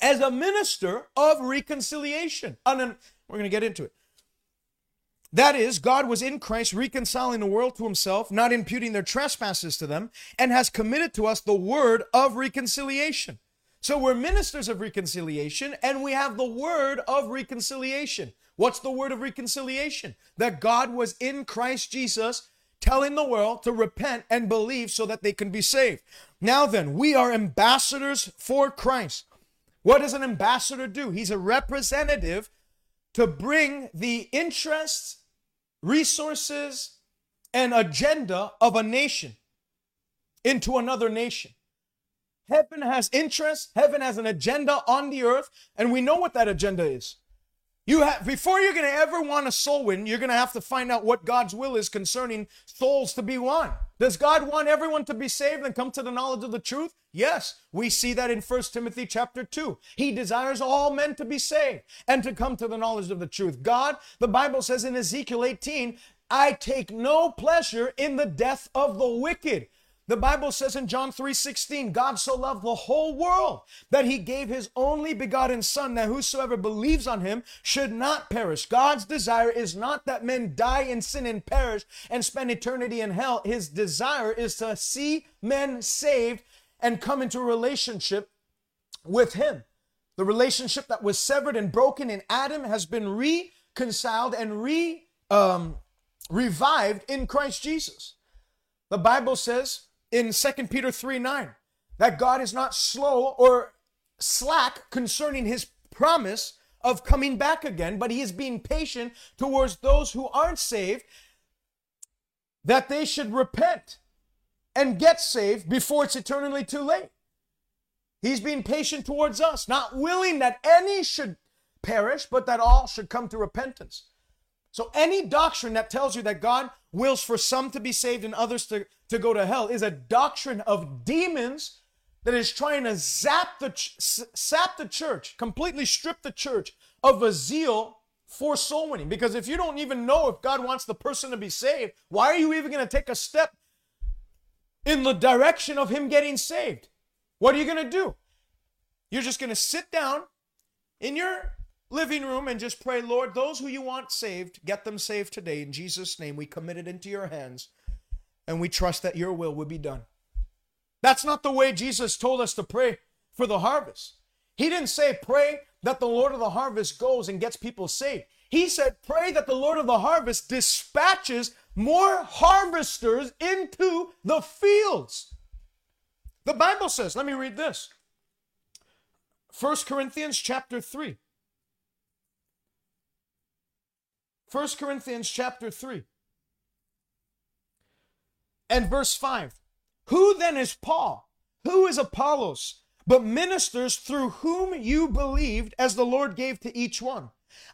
as a minister of reconciliation. And then we're going to get into it. That is, God was in Christ reconciling the world to himself, not imputing their trespasses to them, and has committed to us the word of reconciliation. So we're ministers of reconciliation, and we have the word of reconciliation. What's the word of reconciliation? That God was in Christ Jesus telling the world to repent and believe so that they can be saved. Now then, we are ambassadors for Christ. What does an ambassador do? He's a representative to bring the interests, resources, and agenda of a nation into another nation. Heaven has interest, heaven has an agenda on the earth, and we know what that agenda is. You have before you're going to ever want a soul win, you're going to have to find out what God's will is concerning souls to be won. Does God want everyone to be saved and come to the knowledge of the truth? Yes, we see that in 1 Timothy chapter 2. He desires all men to be saved and to come to the knowledge of the truth. God, the Bible says in Ezekiel 18, I take no pleasure in the death of the wicked. The Bible says in John 3:16, God so loved the whole world that he gave his only begotten son that whosoever believes on him should not perish. God's desire is not that men die in sin and perish and spend eternity in hell. His desire is to see men saved and come into a relationship with him. The relationship that was severed and broken in Adam has been reconciled and re um, revived in Christ Jesus. The Bible says in 2 Peter 3 9 that God is not slow or slack concerning his promise of coming back again, but he is being patient towards those who aren't saved that they should repent and get saved before it's eternally too late. He's being patient towards us, not willing that any should perish, but that all should come to repentance. So any doctrine that tells you that God wills for some to be saved and others to, to go to hell is a doctrine of demons that is trying to zap the sap the church, completely strip the church of a zeal for soul winning. Because if you don't even know if God wants the person to be saved, why are you even going to take a step in the direction of him getting saved? What are you going to do? You're just going to sit down in your living room and just pray, Lord, those who you want saved, get them saved today. In Jesus' name, we commit it into your hands and we trust that your will will be done. That's not the way Jesus told us to pray for the harvest. He didn't say, pray that the Lord of the harvest goes and gets people saved. He said, pray that the Lord of the harvest dispatches more harvesters into the fields. The Bible says, let me read this. 1 Corinthians chapter 3. 1 Corinthians chapter 3 and verse 5. Who then is Paul? Who is Apollos? But ministers through whom you believed as the Lord gave to each one.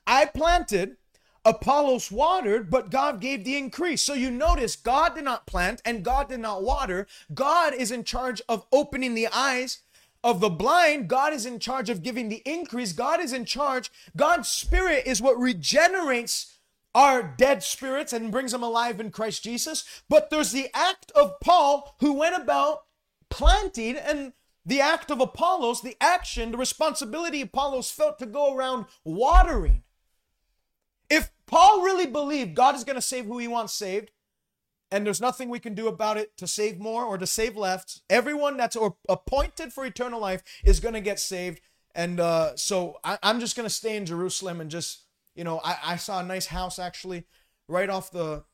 I planted, Apollos watered, but God gave the increase. So you notice God did not plant and God did not water. God is in charge of opening the eyes of the blind. God is in charge of giving the increase. God is in charge. God's spirit is what regenerates our dead spirits and brings them alive in Christ Jesus. But there's the act of Paul who went about planting and the act of Apollos, the action, the responsibility Apollos felt to go around watering. If Paul really believed God is going to save who he wants saved, and there's nothing we can do about it to save more or to save less, everyone that's appointed for eternal life is going to get saved. And uh, so I, I'm just going to stay in Jerusalem and just you know, I, I saw a nice house actually right off the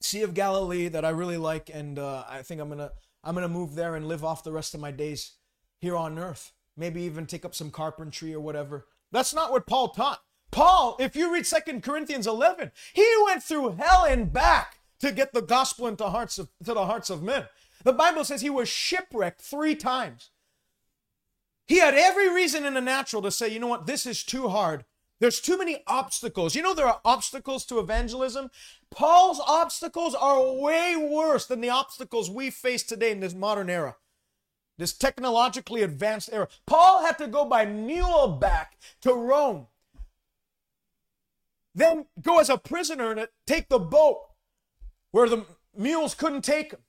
Sea of Galilee that I really like, and uh, I think I'm gonna I'm gonna move there and live off the rest of my days here on earth. Maybe even take up some carpentry or whatever. That's not what Paul taught. Paul, if you read Second Corinthians 11, he went through hell and back to get the gospel into hearts of, to the hearts of men. The Bible says he was shipwrecked three times. He had every reason in the natural to say, you know what, this is too hard. There's too many obstacles. You know, there are obstacles to evangelism. Paul's obstacles are way worse than the obstacles we face today in this modern era, this technologically advanced era. Paul had to go by mule back to Rome, then go as a prisoner and take the boat where the mules couldn't take him.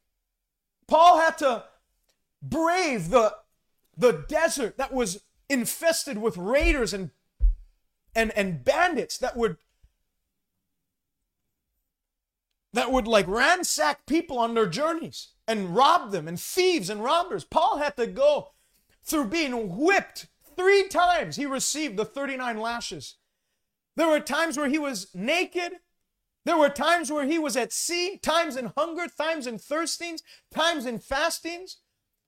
Paul had to brave the, the desert that was infested with raiders and and and bandits that would that would like ransack people on their journeys and rob them and thieves and robbers. Paul had to go through being whipped three times. He received the 39 lashes. There were times where he was naked. There were times where he was at sea, times in hunger, times in thirstings, times in fastings.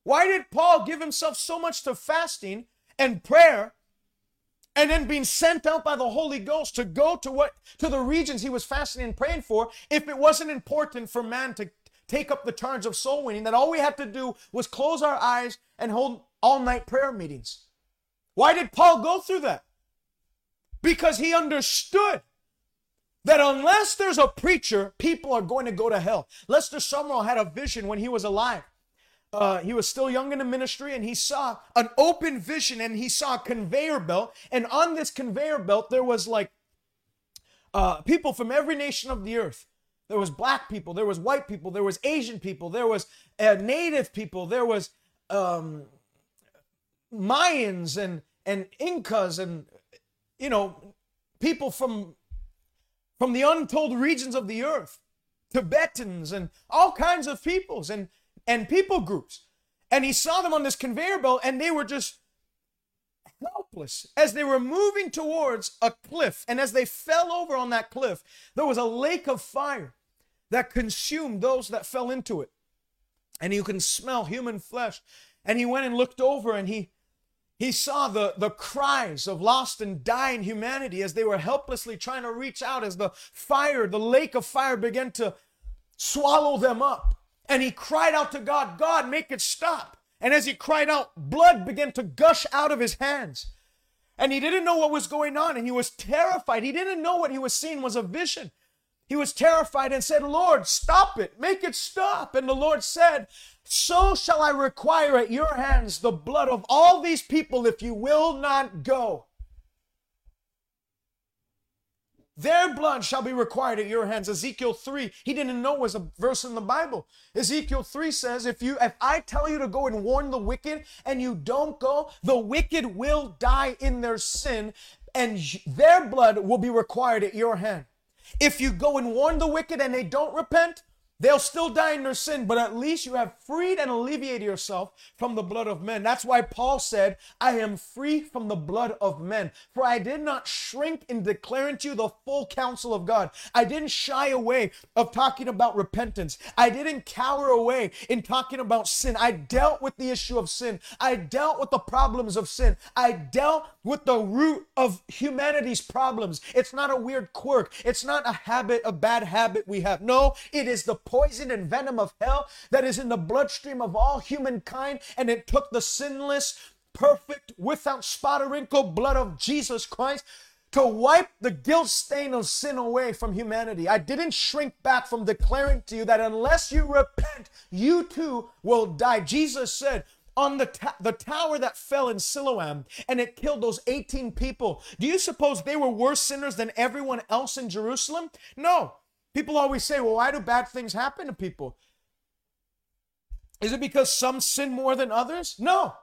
Why did Paul give himself so much to fasting and prayer and then being sent out by the Holy Ghost to go to what to the regions he was fasting and praying for, if it wasn't important for man to take up the charge of soul winning, that all we had to do was close our eyes and hold all night prayer meetings. Why did Paul go through that? Because he understood that unless there's a preacher, people are going to go to hell. Lester Sumrall had a vision when he was alive uh, he was still young in the ministry and he saw an open vision and he saw a conveyor belt. And on this conveyor belt, there was like uh, people from every nation of the earth. There was black people, there was white people, there was Asian people, there was uh, native people, there was um, Mayans and and Incas and you know people from from the untold regions of the earth, Tibetans and all kinds of peoples and and people groups. And he saw them on this conveyor belt and they were just helpless as they were moving towards a cliff. And as they fell over on that cliff, there was a lake of fire that consumed those that fell into it. And you can smell human flesh. And he went and looked over and he he saw the, the cries of lost and dying humanity as they were helplessly trying to reach out as the fire, the lake of fire began to swallow them up. And he cried out to God, God, make it stop. And as he cried out, blood began to gush out of his hands. And he didn't know what was going on and he was terrified. He didn't know what he was seeing was a vision. He was terrified and said, Lord, stop it, make it stop. And the Lord said, So shall I require at your hands the blood of all these people if you will not go. Their blood shall be required at your hands. Ezekiel 3, he didn't know was a verse in the Bible. Ezekiel 3 says, if you if I tell you to go and warn the wicked and you don't go, the wicked will die in their sin and their blood will be required at your hand. If you go and warn the wicked and they don't repent, They'll still die in their sin, but at least you have freed and alleviated yourself from the blood of men. That's why Paul said, I am free from the blood of men. For I did not shrink in declaring to you the full counsel of God. I didn't shy away of talking about repentance. I didn't cower away in talking about sin. I dealt with the issue of sin. I dealt with the problems of sin. I dealt with the root of humanity's problems. It's not a weird quirk. It's not a habit, a bad habit we have. No, it is the poison and venom of hell that is in the bloodstream of all humankind, and it took the sinless, perfect, without spot or wrinkle blood of Jesus Christ to wipe the guilt stain of sin away from humanity. I didn't shrink back from declaring to you that unless you repent, you too will die. Jesus said, on the, ta- the tower that fell in Siloam and it killed those 18 people. Do you suppose they were worse sinners than everyone else in Jerusalem? No. People always say, well, why do bad things happen to people? Is it because some sin more than others? No.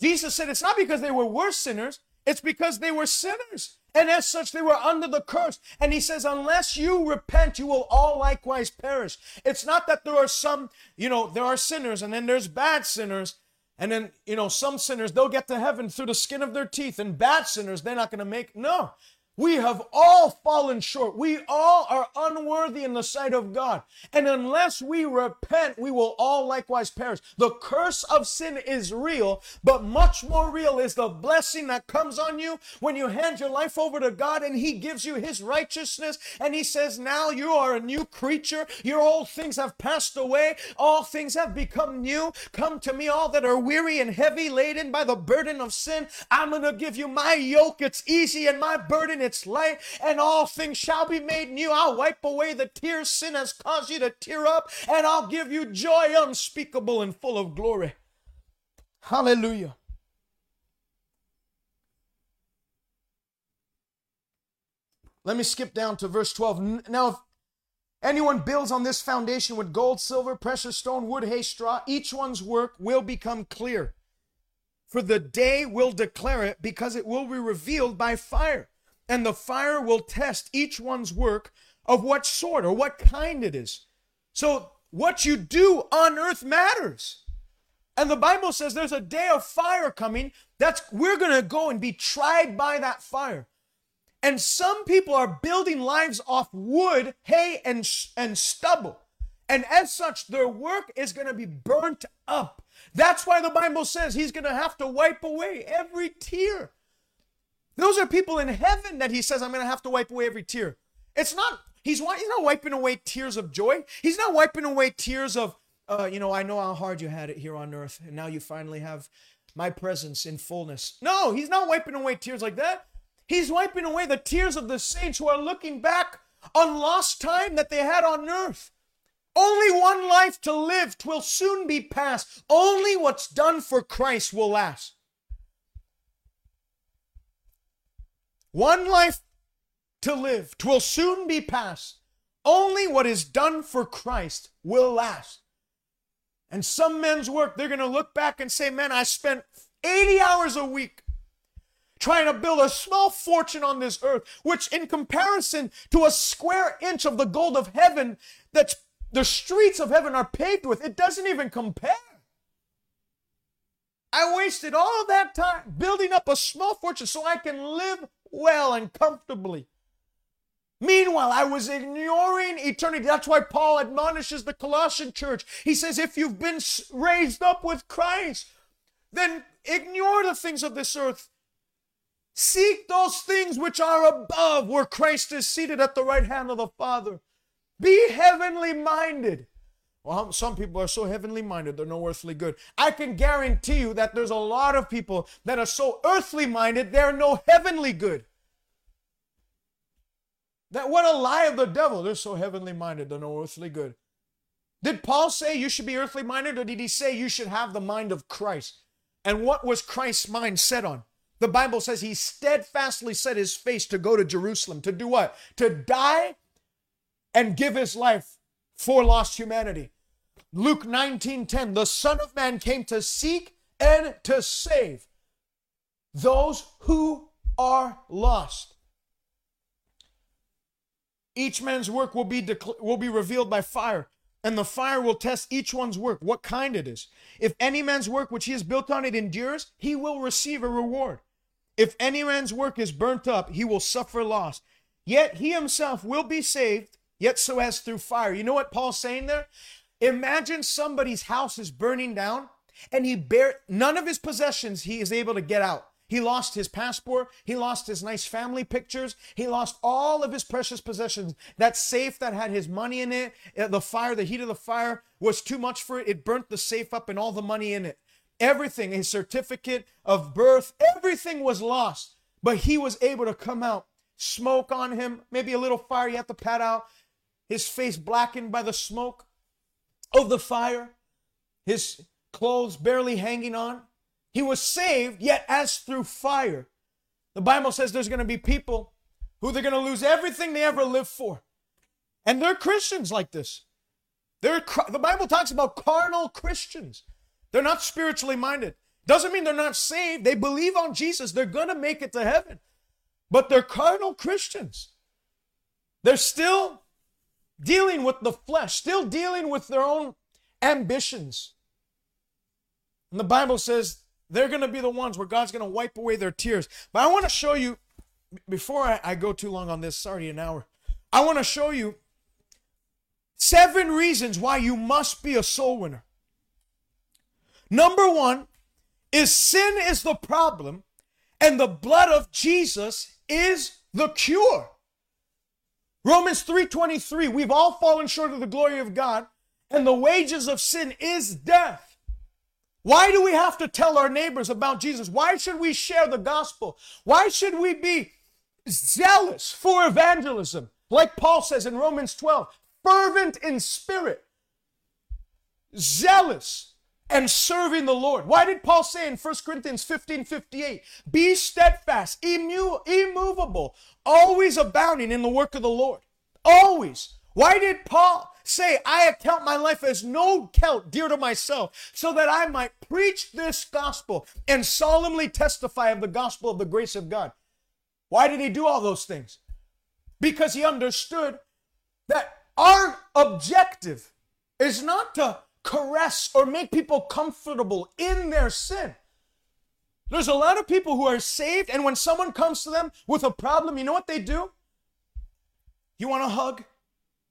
Jesus said it's not because they were worse sinners, it's because they were sinners. And as such, they were under the curse. And he says, unless you repent, you will all likewise perish. It's not that there are some, you know, there are sinners and then there's bad sinners. And then, you know, some sinners, they'll get to heaven through the skin of their teeth. And bad sinners, they're not going to make. No. We have all fallen short. We all are unworthy in the sight of God. And unless we repent, we will all likewise perish. The curse of sin is real, but much more real is the blessing that comes on you when you hand your life over to God and He gives you His righteousness. And He says, Now you are a new creature. Your old things have passed away. All things have become new. Come to me, all that are weary and heavy laden by the burden of sin. I'm going to give you my yoke. It's easy and my burden its light, and all things shall be made new. I'll wipe away the tears sin has caused you to tear up, and I'll give you joy unspeakable and full of glory. Hallelujah. Let me skip down to verse 12. Now, if anyone builds on this foundation with gold, silver, precious stone, wood, hay, straw, each one's work will become clear. For the day will declare it because it will be revealed by fire and the fire will test each one's work of what sort or what kind it is. So, what you do on earth matters. And the Bible says there's a day of fire coming that's we're going to go and be tried by that fire. And some people are building lives off wood, hay and and stubble. And as such their work is going to be burnt up. That's why the Bible says he's going to have to wipe away every tear. Those are people in heaven that he says, I'm going to have to wipe away every tear. It's not, he's, he's not wiping away tears of joy. He's not wiping away tears of, uh, you know, I know how hard you had it here on earth, and now you finally have my presence in fullness. No, he's not wiping away tears like that. He's wiping away the tears of the saints who are looking back on lost time that they had on earth. Only one life to live twill soon be past. Only what's done for Christ will last. One life to live, twill soon be past. Only what is done for Christ will last. And some men's work, they're going to look back and say, Man, I spent 80 hours a week trying to build a small fortune on this earth, which in comparison to a square inch of the gold of heaven that the streets of heaven are paved with, it doesn't even compare. I wasted all that time building up a small fortune so I can live well and comfortably. Meanwhile, I was ignoring eternity. That's why Paul admonishes the Colossian church. He says, if you've been raised up with Christ, then ignore the things of this earth. Seek those things which are above, where Christ is seated at the right hand of the Father. Be heavenly minded. Well, some people are so heavenly minded, they're no earthly good. I can guarantee you that there's a lot of people that are so earthly minded, they're no heavenly good. That what a lie of the devil. They're so heavenly minded, they're no earthly good. Did Paul say you should be earthly minded, or did he say you should have the mind of Christ? And what was Christ's mind set on? The Bible says he steadfastly set his face to go to Jerusalem. To do what? To die and give his life for lost humanity. Luke 19:10 The Son of Man came to seek and to save those who are lost. Each man's work will be decl- will be revealed by fire, and the fire will test each one's work, what kind it is. If any man's work which he has built on it endures, he will receive a reward. If any man's work is burnt up, he will suffer loss. Yet he himself will be saved, yet so as through fire. You know what Paul's saying there? Imagine somebody's house is burning down and he bear none of his possessions he is able to get out. He lost his passport. He lost his nice family pictures. He lost all of his precious possessions. That safe that had his money in it, uh, the fire, the heat of the fire was too much for it. It burnt the safe up and all the money in it. Everything, his certificate of birth, everything was lost. But he was able to come out, smoke on him, maybe a little fire you have to pat out, his face blackened by the smoke of the fire, his clothes barely hanging on. He was saved, yet as through fire. The Bible says there's going to be people who they're going to lose everything they ever lived for. And they're Christians like this. They're, the Bible talks about carnal Christians. They're not spiritually minded. Doesn't mean they're not saved. They believe on Jesus. They're going to make it to heaven. But they're carnal Christians. They're still dealing with the flesh, still dealing with their own ambitions. And the Bible says they're going to be the ones where God's going to wipe away their tears. But I want to show you, before I, I go too long on this, sorry, an hour, I want to show you seven reasons why you must be a soul winner. Number one is sin is the problem, and the blood of Jesus is the cure. Romans 3:23, we've all fallen short of the glory of God, and the wages of sin is death. Why do we have to tell our neighbors about Jesus? Why should we share the gospel? Why should we be zealous for evangelism? Like Paul says in Romans 12, fervent in spirit, zealous and serving the Lord. Why did Paul say in 1 Corinthians 15 58, be steadfast, immu- immovable, always abounding in the work of the Lord? Always. Why did Paul say, I account my life as no count dear to myself, so that I might preach this gospel and solemnly testify of the gospel of the grace of God? Why did he do all those things? Because he understood that our objective is not to caress or make people comfortable in their sin. There's a lot of people who are saved, and when someone comes to them with a problem, you know what they do? You want a hug?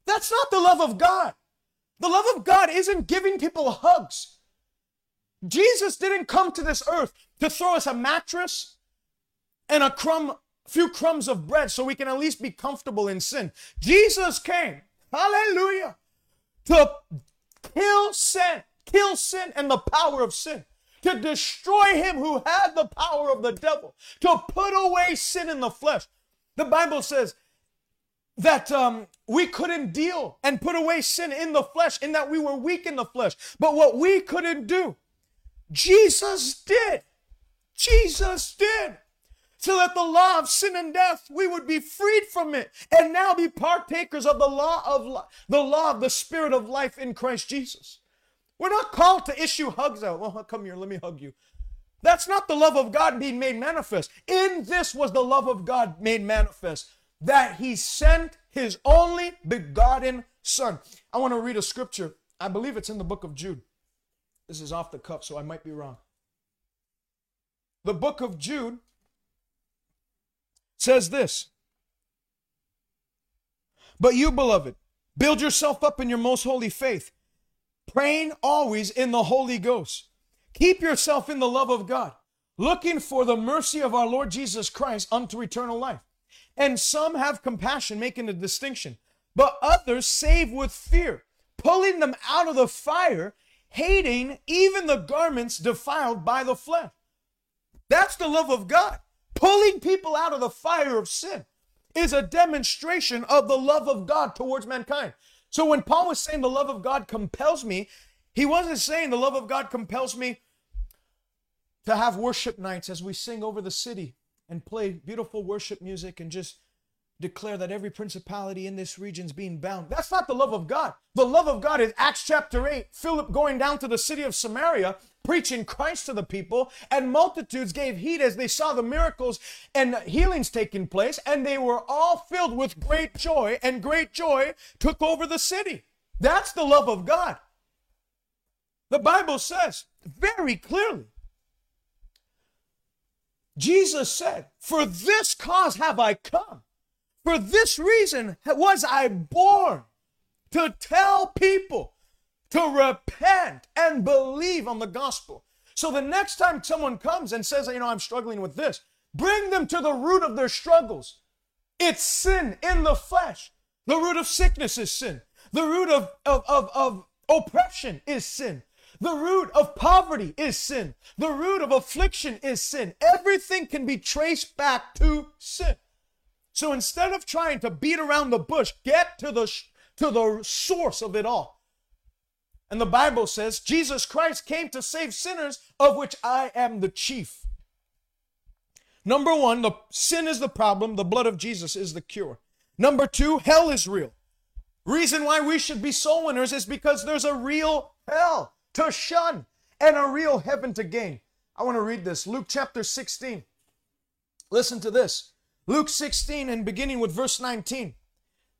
That's not the love of God. The love of God isn't giving people hugs. Jesus didn't come to this earth to throw us a mattress and a crumb, few crumbs of bread so we can at least be comfortable in sin. Jesus came, hallelujah, to kill sin, kill sin and the power of sin, to destroy him who had the power of the devil, to put away sin in the flesh. The Bible says that um, we couldn't deal and put away sin in the flesh, in that we were weak in the flesh. But what we couldn't do, Jesus did. Jesus did. So that the law of sin and death, we would be freed from it and now be partakers of the law of the law of the spirit of life in Christ Jesus. We're not called to issue hugs out. Well, come here, let me hug you. That's not the love of God being made manifest. In this was the love of God made manifest that he sent his only begotten son. I want to read a scripture. I believe it's in the book of Jude. This is off the cuff, so I might be wrong. The book of Jude says this But you, beloved, build yourself up in your most holy faith, praying always in the Holy Ghost. Keep yourself in the love of God, looking for the mercy of our Lord Jesus Christ unto eternal life. And some have compassion, making a distinction, but others save with fear, pulling them out of the fire, hating even the garments defiled by the flesh. That's the love of God. Pulling people out of the fire of sin is a demonstration of the love of God towards mankind. So when Paul was saying the love of God compels me, he wasn't saying the love of God compels me to have worship nights as we sing over the city and play beautiful worship music and just declare that every principality in this region is being bound. That's not the love of God. The love of God is Acts chapter 8, Philip going down to the city of Samaria, preaching Christ to the people, and multitudes gave heed as they saw the miracles and healings taking place, and they were all filled with great joy, and great joy took over the city. That's the love of God. The Bible says very clearly Jesus said, For this cause have I come for this reason was I born to tell people to repent and believe on the gospel. So the next time someone comes and says, you know, I'm struggling with this, bring them to the root of their struggles. It's sin in the flesh. The root of sickness is sin. The root of, of, of, of oppression is sin. The root of poverty is sin. The root of affliction is sin. Everything can be traced back to sin. So instead of trying to beat around the bush, get to the to the source of it all. And the Bible says Jesus Christ came to save sinners, of which I am the chief. Number one, the sin is the problem, the blood of Jesus is the cure. Number two, hell is real. Reason why we should be soul winners is because there's a real hell to shun and a real heaven to gain. I want to read this Luke chapter 16. Listen to this. Luke 16 and beginning with verse 19.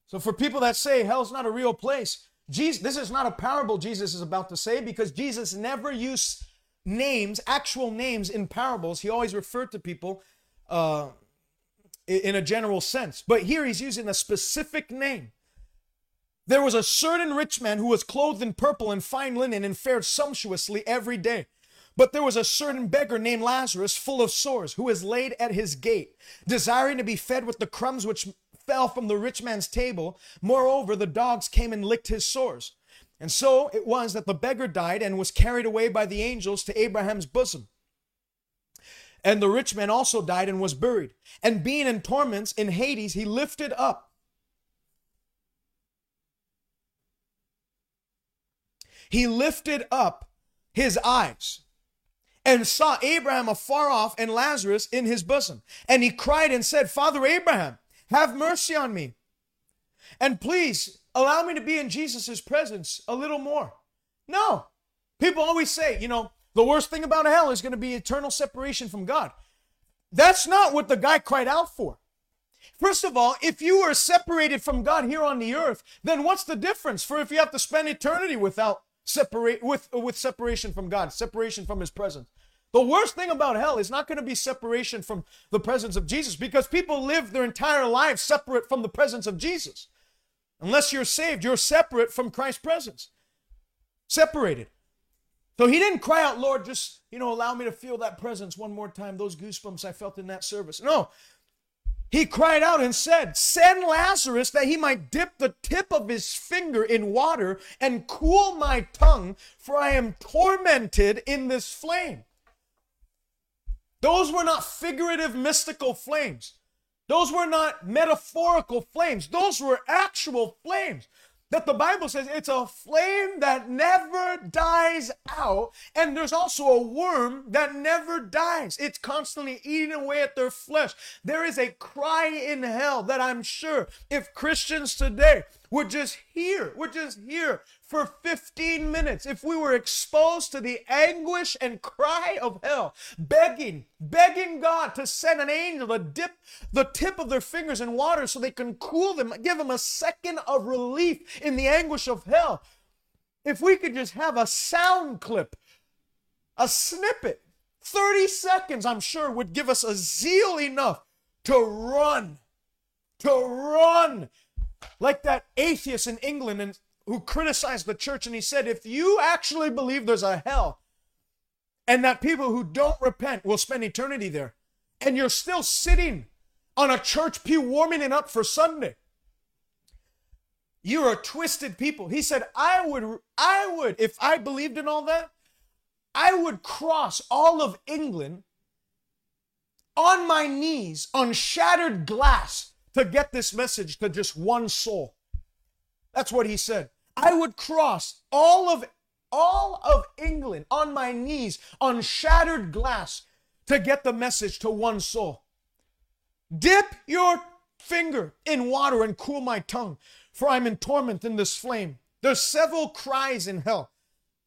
So for people that say hell's not a real place, Jesus, this is not a parable Jesus is about to say because Jesus never used names, actual names in parables. He always referred to people uh, in a general sense. But here he's using a specific name. There was a certain rich man who was clothed in purple and fine linen and fared sumptuously every day. But there was a certain beggar named Lazarus, full of sores, who was laid at his gate, desiring to be fed with the crumbs which fell from the rich man's table. Moreover, the dogs came and licked his sores. And so it was that the beggar died and was carried away by the angels to Abraham's bosom. And the rich man also died and was buried. And being in torments in Hades, he lifted up. He lifted up his eyes and saw Abraham afar off and Lazarus in his bosom. And he cried and said, Father Abraham, have mercy on me. And please allow me to be in Jesus' presence a little more. No. People always say, you know, the worst thing about hell is going to be eternal separation from God. That's not what the guy cried out for. First of all, if you are separated from God here on the earth, then what's the difference for if you have to spend eternity without separate with with separation from God, separation from his presence? The worst thing about hell is not going to be separation from the presence of Jesus because people live their entire lives separate from the presence of Jesus. Unless you're saved, you're separate from Christ's presence. Separated. So he didn't cry out, Lord, just, you know, allow me to feel that presence one more time, those goosebumps I felt in that service. No. He cried out and said, Send Lazarus that he might dip the tip of his finger in water and cool my tongue, for I am tormented in this flame. Those were not figurative, mystical flames. Those were not metaphorical flames. Those were actual flames. That the Bible says it's a flame that never dies out. And there's also a worm that never dies. It's constantly eating away at their flesh. There is a cry in hell that I'm sure if Christians today would just here. We're just here for 15 minutes, if we were exposed to the anguish and cry of hell, begging, begging God to send an angel to dip the tip of their fingers in water so they can cool them, give them a second of relief in the anguish of hell. If we could just have a sound clip, a snippet, 30 seconds, I'm sure would give us a zeal enough to run, to run like that atheist in England and who criticized the church and he said, if you actually believe there's a hell and that people who don't repent will spend eternity there. And you're still sitting on a church pew warming it up for Sunday. You're a twisted people. He said, I would, I would, if I believed in all that, I would cross all of England on my knees on shattered glass to get this message to just one soul. That's what he said. I would cross all of all of England on my knees on shattered glass to get the message to one soul. Dip your finger in water and cool my tongue, for I'm in torment in this flame. There's several cries in hell.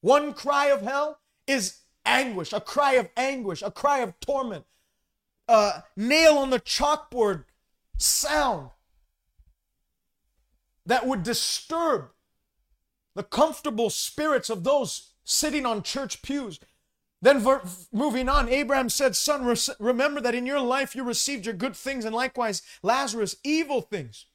One cry of hell is anguish, a cry of anguish, a cry of torment, a nail on the chalkboard sound that would disturb the comfortable spirits of those sitting on church pews. Then, ver- moving on, Abraham said, Son, re- remember that in your life you received your good things, and likewise Lazarus evil things.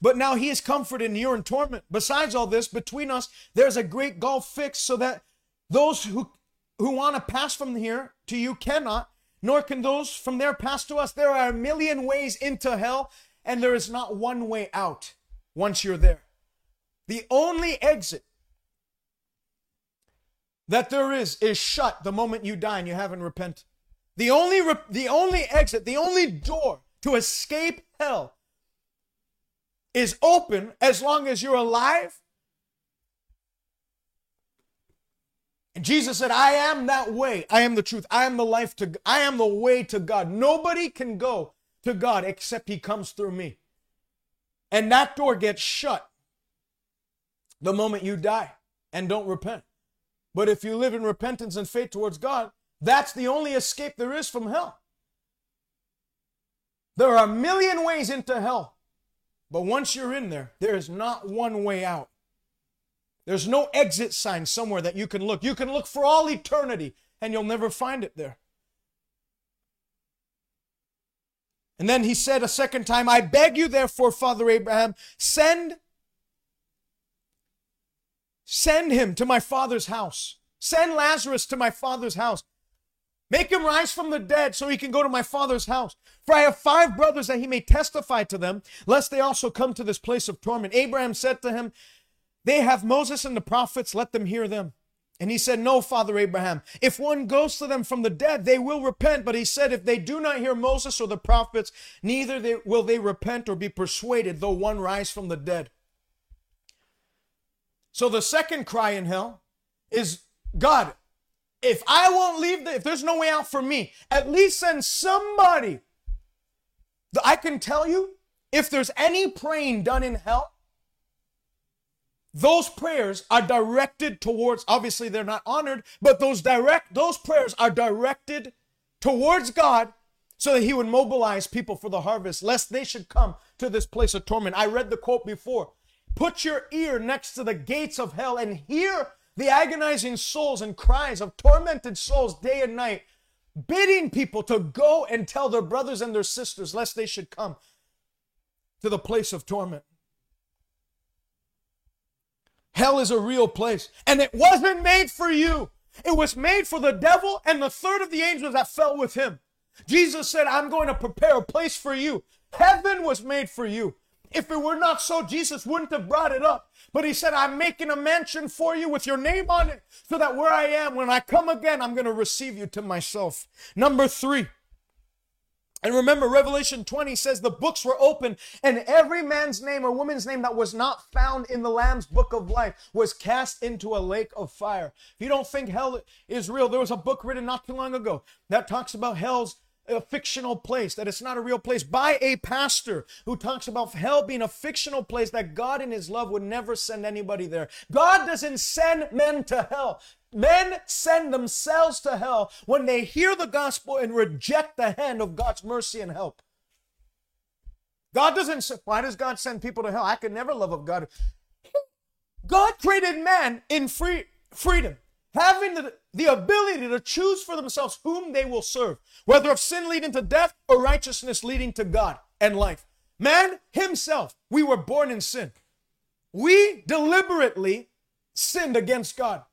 But now he is comforted and you're in torment. Besides all this, between us there's a great gulf fixed, so that those who, who want to pass from here to you cannot, nor can those from there pass to us. There are a million ways into hell, and there is not one way out once you're there. The only exit that there is is shut the moment you die and you haven't repented. The only re- the only exit, the only door to escape hell is open as long as you're alive. And Jesus said, "I am that way. I am the truth. I am the life to I am the way to God. Nobody can go to God except he comes through me." And that door gets shut the moment you die and don't repent. But if you live in repentance and faith towards God, that's the only escape there is from hell. There are a million ways into hell, but once you're in there, there is not one way out. There's no exit sign somewhere that you can look. You can look for all eternity and you'll never find it there. And then he said a second time, I beg you, therefore, Father Abraham, send Send him to my father's house. Send Lazarus to my father's house. Make him rise from the dead so he can go to my father's house. For I have five brothers that he may testify to them, lest they also come to this place of torment. Abraham said to him, They have Moses and the prophets, let them hear them. And he said, No, Father Abraham, if one goes to them from the dead, they will repent. But he said, If they do not hear Moses or the prophets, neither they, will they repent or be persuaded, though one rise from the dead. So the second cry in hell is God, if I won't leave, the, if there's no way out for me, at least send somebody. I can tell you, if there's any praying done in hell, those prayers are directed towards, obviously they're not honored, but those direct, those prayers are directed towards God so that he would mobilize people for the harvest, lest they should come to this place of torment. I read the quote before. Put your ear next to the gates of hell and hear the agonizing souls and cries of tormented souls day and night, bidding people to go and tell their brothers and their sisters lest they should come to the place of torment. Hell is a real place, and it wasn't made for you. It was made for the devil and the third of the angels that fell with him. Jesus said, I'm going to prepare a place for you. Heaven was made for you. If it were not so, Jesus wouldn't have brought it up. But he said, I'm making a mansion for you with your name on it, so that where I am, when I come again, I'm going to receive you to myself. Number three. And remember, Revelation 20 says the books were open, and every man's name or woman's name that was not found in the Lamb's book of life was cast into a lake of fire. If you don't think hell is real, there was a book written not too long ago that talks about hell's a fictional place, that it's not a real place, by a pastor who talks about hell being a fictional place, that God in his love would never send anybody there. God doesn't send men to hell. Men send themselves to hell when they hear the gospel and reject the hand of God's mercy and help. God doesn't why does God send people to hell? I could never love of God. God created man in free freedom having the, the ability to choose for themselves whom they will serve, whether of sin leading to death or righteousness leading to God and life. Man himself, we were born in sin. We deliberately sinned against God.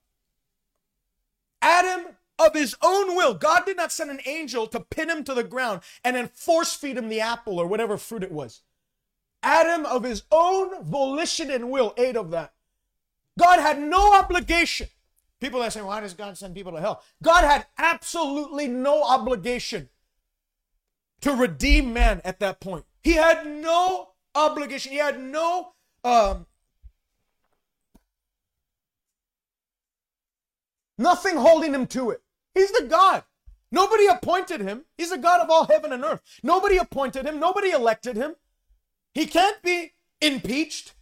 Adam of his own will. God did not send an angel to pin him to the ground and then force feed him the apple or whatever fruit it was. Adam, of his own volition and will, ate of that. God had no obligation. People that say, why does God send people to hell? God had absolutely no obligation to redeem man at that point. He had no obligation. He had no um, nothing holding him to it. He's the God. Nobody appointed him. He's the God of all heaven and earth. Nobody appointed him. Nobody elected him. He can't be impeached.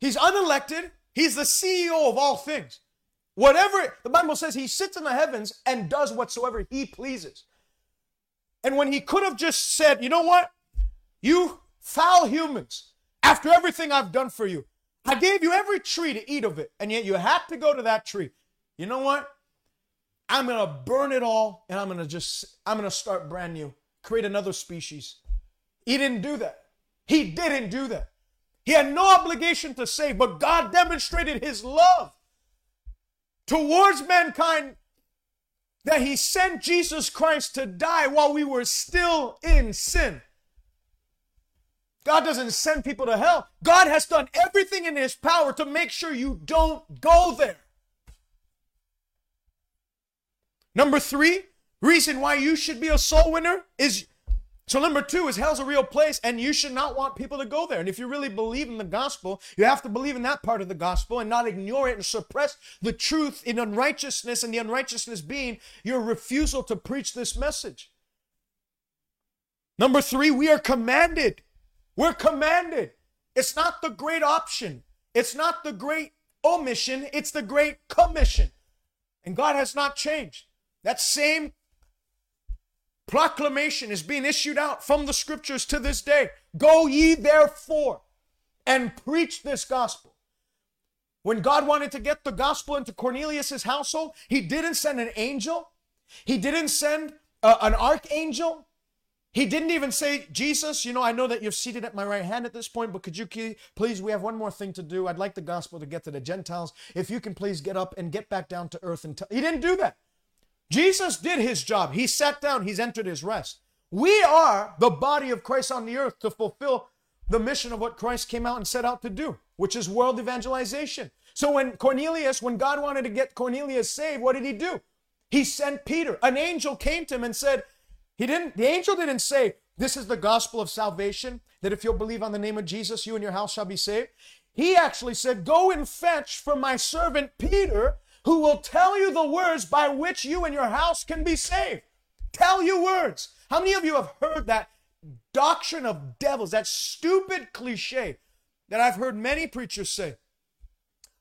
He's unelected. He's the CEO of all things. Whatever the Bible says, he sits in the heavens and does whatsoever he pleases. And when he could have just said, you know what? You foul humans, after everything I've done for you, I gave you every tree to eat of it, and yet you have to go to that tree. You know what? I'm going to burn it all, and I'm going to just, I'm going to start brand new, create another species. He didn't do that. He didn't do that. He had no obligation to save, but God demonstrated his love towards mankind that he sent Jesus Christ to die while we were still in sin. God doesn't send people to hell. God has done everything in his power to make sure you don't go there. Number three, reason why you should be a soul winner is so number two is hell's a real place, and you should not want people to go there. And if you really believe in the gospel, you have to believe in that part of the gospel and not ignore it and suppress the truth in unrighteousness, and the unrighteousness being your refusal to preach this message. Number three, we are commanded. We're commanded. It's not the great option. It's not the great omission. It's the great commission. And God has not changed. That same Proclamation is being issued out from the scriptures to this day. Go ye therefore and preach this gospel. When God wanted to get the gospel into Cornelius's household, he didn't send an angel. He didn't send uh, an archangel. He didn't even say, Jesus, you know, I know that you're seated at my right hand at this point, but could you please, we have one more thing to do. I'd like the gospel to get to the Gentiles. If you can please get up and get back down to earth and tell. He didn't do that. Jesus did his job. He sat down, he's entered his rest. We are the body of Christ on the earth to fulfill the mission of what Christ came out and set out to do, which is world evangelization. So when Cornelius, when God wanted to get Cornelius saved, what did he do? He sent Peter. An angel came to him and said, he didn't, the angel didn't say, this is the gospel of salvation, that if you'll believe on the name of Jesus, you and your house shall be saved. He actually said, go and fetch for my servant Peter who will tell you the words by which you and your house can be saved. Tell you words. How many of you have heard that doctrine of devils, that stupid cliche that I've heard many preachers say?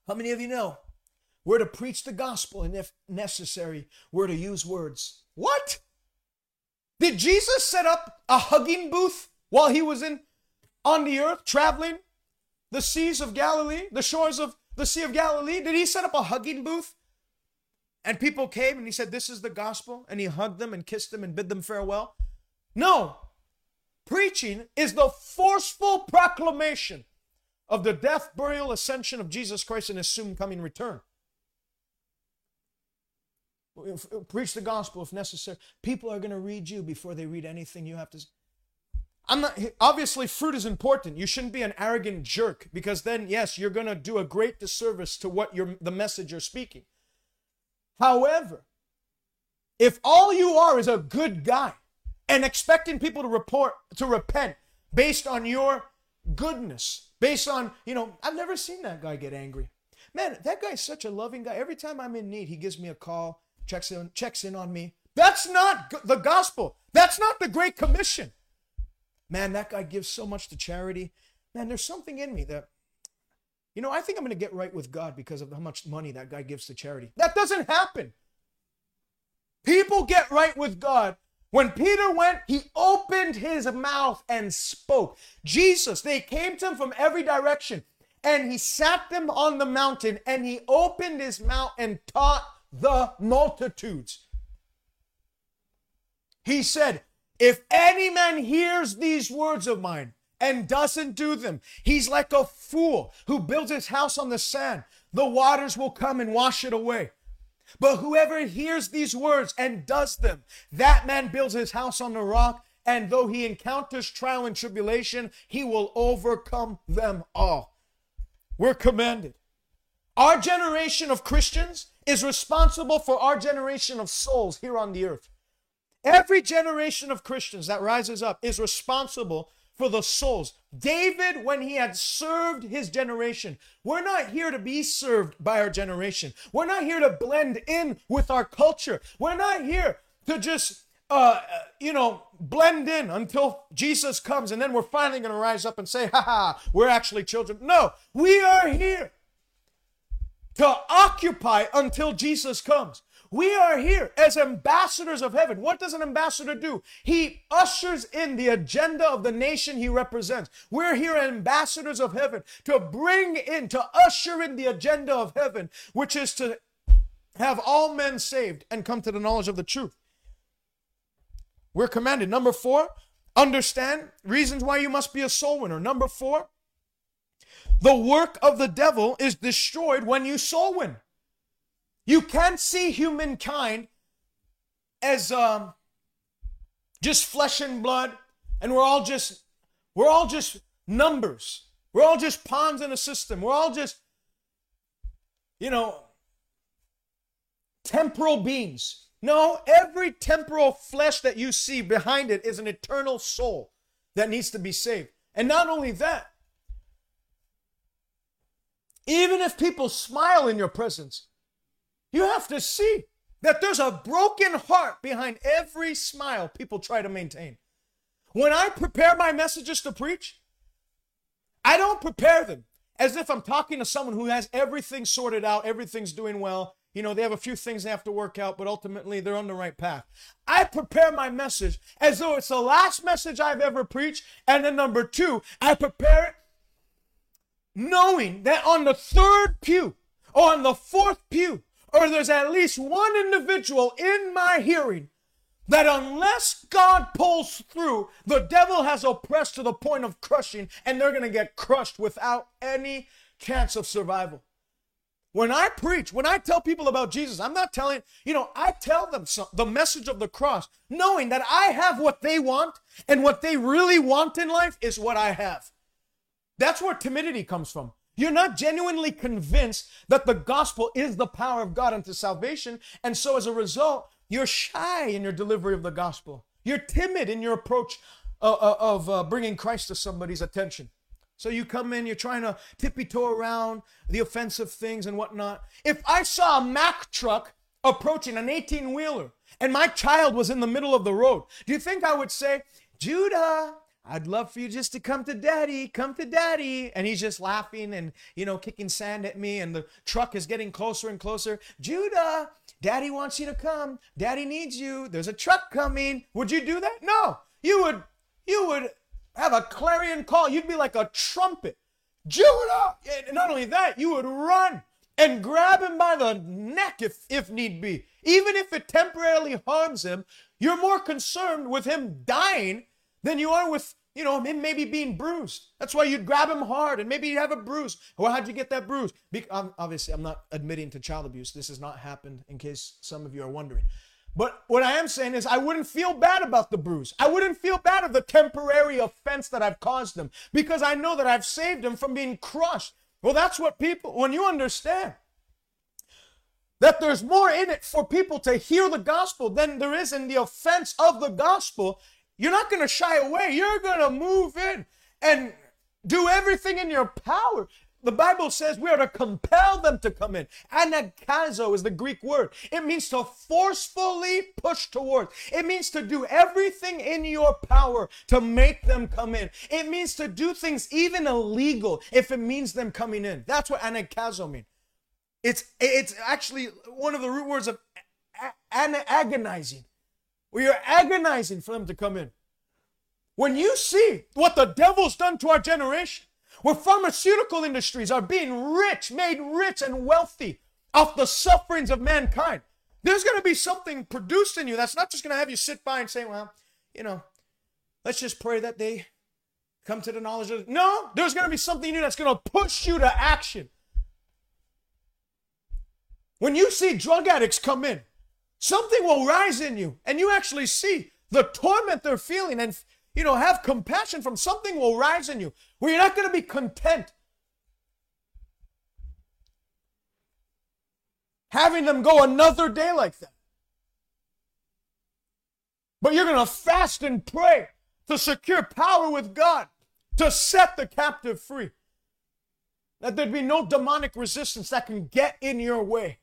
How many of you know we're to preach the gospel and if necessary, we're to use words? What? Did Jesus set up a hugging booth while he was in on the earth traveling the seas of Galilee, the shores of the Sea of Galilee? Did he set up a hugging booth? And people came and he said, This is the gospel. And he hugged them and kissed them and bid them farewell. No. Preaching is the forceful proclamation of the death, burial, ascension of Jesus Christ and his soon coming return. Preach the gospel if necessary. People are going to read you before they read anything you have to I'm not obviously fruit is important. You shouldn't be an arrogant jerk because then yes, you're going to do a great disservice to what you're the message you're speaking. However, if all you are is a good guy and expecting people to report to repent based on your goodness, based on, you know, I've never seen that guy get angry. Man, that guy's such a loving guy. Every time I'm in need, he gives me a call, checks in, checks in on me. That's not the gospel. That's not the Great Commission. Man, that guy gives so much to charity. Man, there's something in me that, you know, I think I'm going to get right with God because of how much money that guy gives to charity. That doesn't happen. People get right with God. When Peter went, he opened his mouth and spoke. Jesus, they came to him from every direction, and he sat them on the mountain and he opened his mouth and taught the multitudes. He said, if any man hears these words of mine and doesn't do them, he's like a fool who builds his house on the sand. The waters will come and wash it away. But whoever hears these words and does them, that man builds his house on the rock, and though he encounters trial and tribulation, he will overcome them all. We're commanded. Our generation of Christians is responsible for our generation of souls here on the earth. Every generation of Christians that rises up is responsible for the souls. David, when he had served his generation, we're not here to be served by our generation. We're not here to blend in with our culture. We're not here to just, uh, uh you know, blend in until Jesus comes and then we're finally going to rise up and say, ha ha, we're actually children. No, we are here to occupy until Jesus comes. We are here as ambassadors of heaven. What does an ambassador do? He ushers in the agenda of the nation he represents. We're here ambassadors of heaven to bring in, to usher in the agenda of heaven, which is to have all men saved and come to the knowledge of the truth. We're commanded. Number four, understand reasons why you must be a soul winner. Number four, the work of the devil is destroyed when you soul win. You can't see humankind as um, just flesh and blood, and we're all just we're all just numbers. We're all just pawns in a system. We're all just, you know, temporal beings. No, every temporal flesh that you see behind it is an eternal soul that needs to be saved. And not only that, even if people smile in your presence, you have to see that there's a broken heart behind every smile people try to maintain. When I prepare my messages to preach, I don't prepare them as if I'm talking to someone who has everything sorted out, everything's doing well. You know, they have a few things they have to work out, but ultimately they're on the right path. I prepare my message as though it's the last message I've ever preached. And then number two, I prepare it knowing that on the third pew or on the fourth pew, or there's at least one individual in my hearing that unless God pulls through, the devil has oppressed to the point of crushing, and they're going to get crushed without any chance of survival. When I preach, when I tell people about Jesus, I'm not telling, you know, I tell them some, the message of the cross, knowing that I have what they want, and what they really want in life is what I have. That's where timidity comes from. You're not genuinely convinced that the gospel is the power of God unto salvation. And so as a result, you're shy in your delivery of the gospel. You're timid in your approach uh, uh, of uh, bringing Christ to somebody's attention. So you come in, you're trying to tippy toe around the offensive things and whatnot. If I saw a Mack truck approaching an 18 wheeler and my child was in the middle of the road, do you think I would say, Judah, I'd love for you just to come to daddy, come to daddy. And he's just laughing and, you know, kicking sand at me. And the truck is getting closer and closer. Judah, daddy wants you to come. Daddy needs you. There's a truck coming. Would you do that? No. You would, you would have a clarion call. You'd be like a trumpet. Judah! And not only that, you would run and grab him by the neck if, if need be. Even if it temporarily harms him, you're more concerned with him dying than you are with, you know, him maybe being bruised. That's why you'd grab him hard and maybe you'd have a bruise. Well, how'd you get that bruise? Be- um, obviously, I'm not admitting to child abuse. This has not happened, in case some of you are wondering. But what I am saying is, I wouldn't feel bad about the bruise. I wouldn't feel bad of the temporary offense that I've caused them because I know that I've saved them from being crushed. Well, that's what people, when you understand that there's more in it for people to hear the gospel than there is in the offense of the gospel, you're not going to shy away. You're going to move in and do everything in your power. The Bible says we are to compel them to come in. Anagazo is the Greek word. It means to forcefully push towards. It means to do everything in your power to make them come in. It means to do things even illegal if it means them coming in. That's what anagazo means. It's it's actually one of the root words of agonizing. We are agonizing for them to come in. When you see what the devil's done to our generation, where pharmaceutical industries are being rich, made rich and wealthy off the sufferings of mankind, there's going to be something produced in you that's not just going to have you sit by and say, well, you know, let's just pray that they come to the knowledge of. No, there's going to be something new that's going to push you to action. When you see drug addicts come in, something will rise in you and you actually see the torment they're feeling and you know have compassion from something will rise in you where you're not going to be content. Having them go another day like that. But you're going to fast and pray to secure power with God to set the captive free. That there'd be no demonic resistance that can get in your way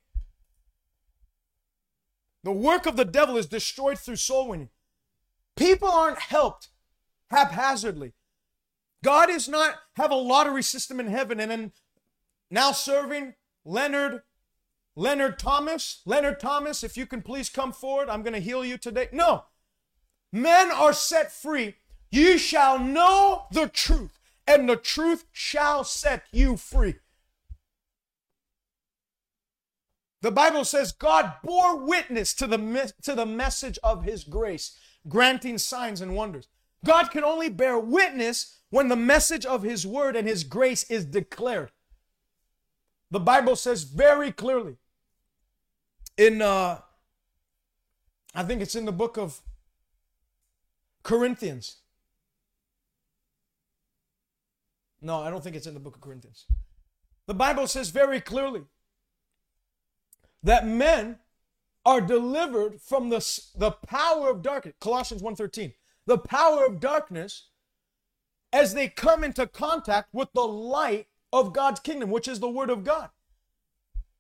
the work of the devil is destroyed through soul winning. People aren't helped haphazardly. God is not have a lottery system in heaven and then now serving Leonard Leonard Thomas. Leonard Thomas, if you can please come forward, I'm going to heal you today. No. Men are set free. You shall know the truth, and the truth shall set you free. The Bible says God bore witness to the, to the message of his grace, granting signs and wonders. God can only bear witness when the message of his word and his grace is declared. The Bible says very clearly in, uh, I think it's in the book of Corinthians. No, I don't think it's in the book of Corinthians. The Bible says very clearly that men are delivered from the, the power of darkness. Colossians 1.13. The power of darkness as they come into contact with the light of God's kingdom, which is the word of God.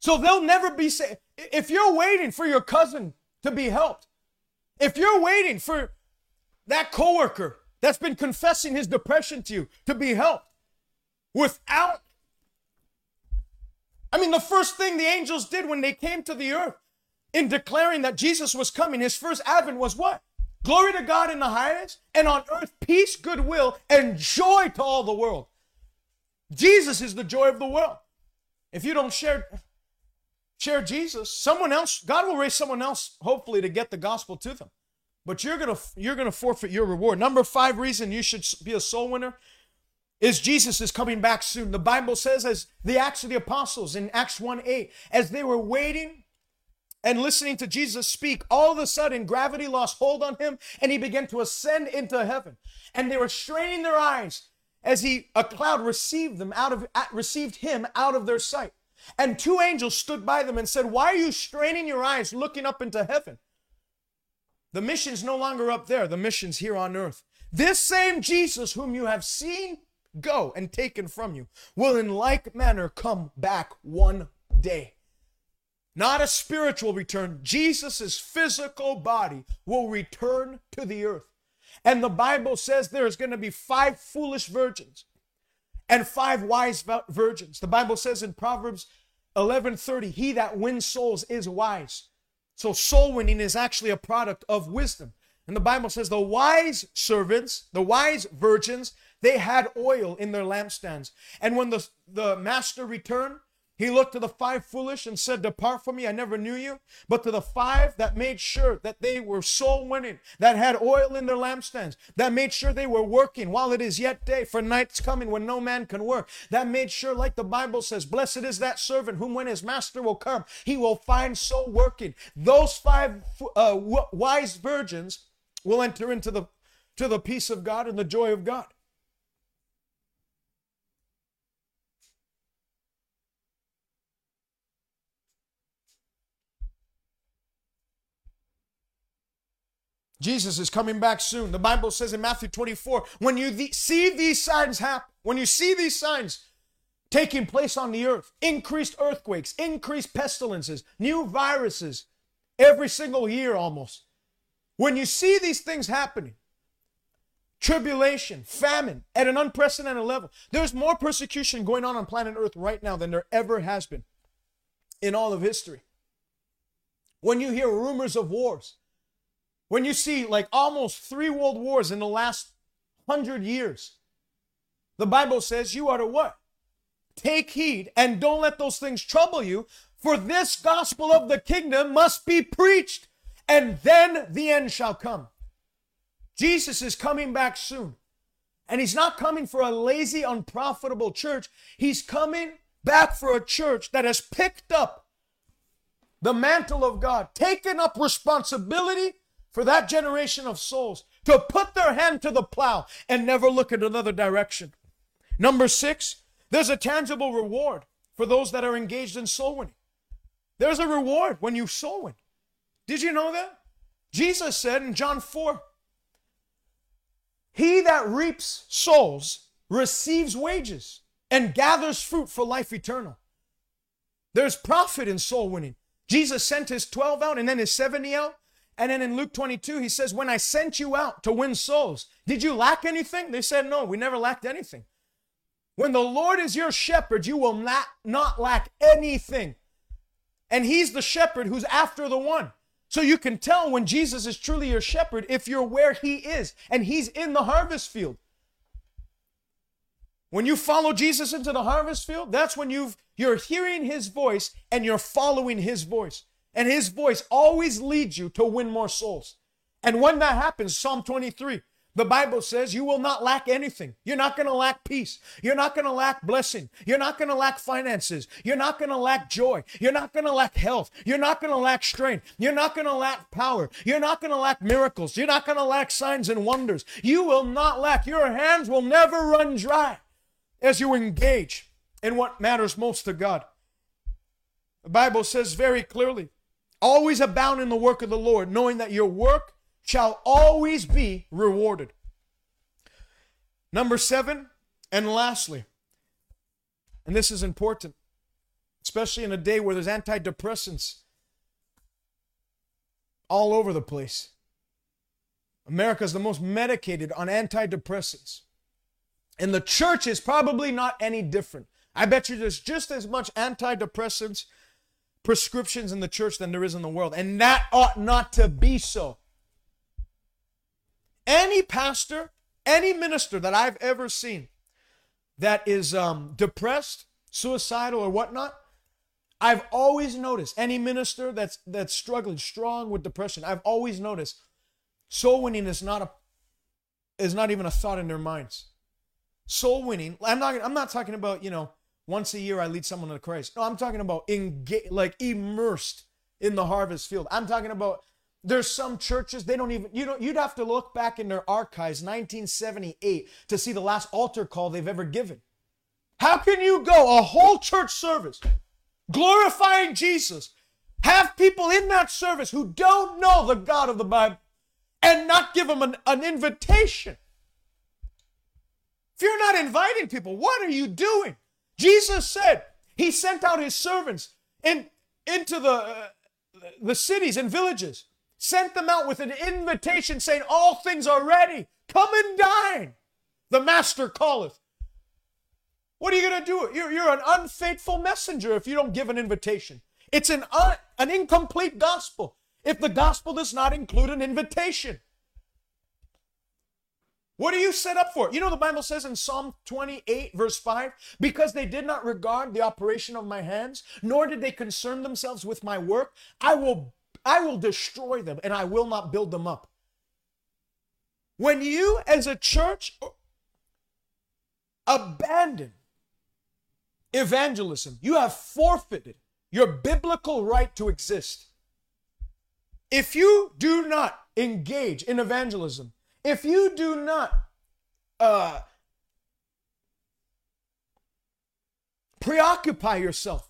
So they'll never be saved. If you're waiting for your cousin to be helped, if you're waiting for that coworker that's been confessing his depression to you to be helped without I mean, the first thing the angels did when they came to the earth in declaring that Jesus was coming, his first advent was what? Glory to God in the highest, and on earth peace, goodwill, and joy to all the world. Jesus is the joy of the world. If you don't share share Jesus, someone else, God will raise someone else, hopefully, to get the gospel to them. But you're gonna you're gonna forfeit your reward. Number five reason you should be a soul winner is Jesus is coming back soon. The Bible says, as the Acts of the Apostles in Acts 1 8, as they were waiting and listening to Jesus speak, all of a sudden gravity lost hold on him and he began to ascend into heaven. And they were straining their eyes as he a cloud received them out of received him out of their sight. And two angels stood by them and said, Why are you straining your eyes looking up into heaven? The mission's no longer up there, the mission's here on earth. This same Jesus whom you have seen go and taken from you, will in like manner come back one day. Not a spiritual return. Jesus' physical body will return to the earth. And the Bible says there's going to be five foolish virgins and five wise virgins. The Bible says in Proverbs 11:30, he that wins souls is wise. So soul winning is actually a product of wisdom. And the Bible says the wise servants, the wise virgins, they had oil in their lampstands. And when the, the master returned, he looked to the five foolish and said, Depart from me, I never knew you. But to the five that made sure that they were soul winning, that had oil in their lampstands, that made sure they were working while it is yet day, for night's coming when no man can work. That made sure, like the Bible says, Blessed is that servant whom when his master will come, he will find soul working. Those five uh, wise virgins will enter into the to the peace of God and the joy of God. Jesus is coming back soon. The Bible says in Matthew 24, when you see these signs happen, when you see these signs taking place on the earth, increased earthquakes, increased pestilences, new viruses, every single year almost. When you see these things happening, tribulation, famine at an unprecedented level, there's more persecution going on on planet earth right now than there ever has been in all of history. When you hear rumors of wars, when you see like almost three world wars in the last hundred years, the Bible says you are to what? Take heed and don't let those things trouble you, for this gospel of the kingdom must be preached, and then the end shall come. Jesus is coming back soon. And he's not coming for a lazy, unprofitable church. He's coming back for a church that has picked up the mantle of God, taken up responsibility for that generation of souls to put their hand to the plow and never look at another direction. Number six, there's a tangible reward for those that are engaged in soul winning. There's a reward when you soul win. Did you know that? Jesus said in John 4 He that reaps souls receives wages and gathers fruit for life eternal. There's profit in soul winning. Jesus sent his 12 out and then his 70 out. And then in Luke 22, he says, When I sent you out to win souls, did you lack anything? They said, No, we never lacked anything. When the Lord is your shepherd, you will not, not lack anything. And he's the shepherd who's after the one. So you can tell when Jesus is truly your shepherd if you're where he is and he's in the harvest field. When you follow Jesus into the harvest field, that's when you've you're hearing his voice and you're following his voice. And his voice always leads you to win more souls. And when that happens, Psalm 23, the Bible says you will not lack anything. You're not going to lack peace. You're not going to lack blessing. You're not going to lack finances. You're not going to lack joy. You're not going to lack health. You're not going to lack strength. You're not going to lack power. You're not going to lack miracles. You're not going to lack signs and wonders. You will not lack. Your hands will never run dry as you engage in what matters most to God. The Bible says very clearly always abound in the work of the Lord, knowing that your work shall always be rewarded. Number seven, and lastly, and this is important, especially in a day where there's antidepressants all over the place. America is the most medicated on antidepressants. And the church is probably not any different. I bet you there's just as much antidepressants prescriptions in the church than there is in the world. And that ought not to be so. Any pastor, any minister that I've ever seen that is um, depressed, suicidal, or whatnot, I've always noticed any minister that's that's struggling strong with depression. I've always noticed soul winning is not a is not even a thought in their minds. Soul winning. I'm not. I'm not talking about you know once a year I lead someone to Christ. No, I'm talking about engage, like immersed in the harvest field. I'm talking about there's some churches they don't even you don't you'd have to look back in their archives 1978 to see the last altar call they've ever given. How can you go a whole church service glorifying Jesus, have people in that service who don't know the God of the Bible and not give them an, an invitation? If you're not inviting people, what are you doing? Jesus said he sent out his servants in, into the, uh, the cities and villages sent them out with an invitation saying, All things are ready. Come and dine. The master calleth. What are you going to do? You're, you're an unfaithful messenger if you don't give an invitation. It's an, un, an incomplete gospel if the gospel does not include an invitation. What are you set up for? You know, the Bible says in Psalm 28, verse 5, because they did not regard the operation of my hands, nor did they concern themselves with my work, I will I will destroy them and I will not build them up. When you, as a church, abandon evangelism, you have forfeited your biblical right to exist. If you do not engage in evangelism, if you do not uh, preoccupy yourself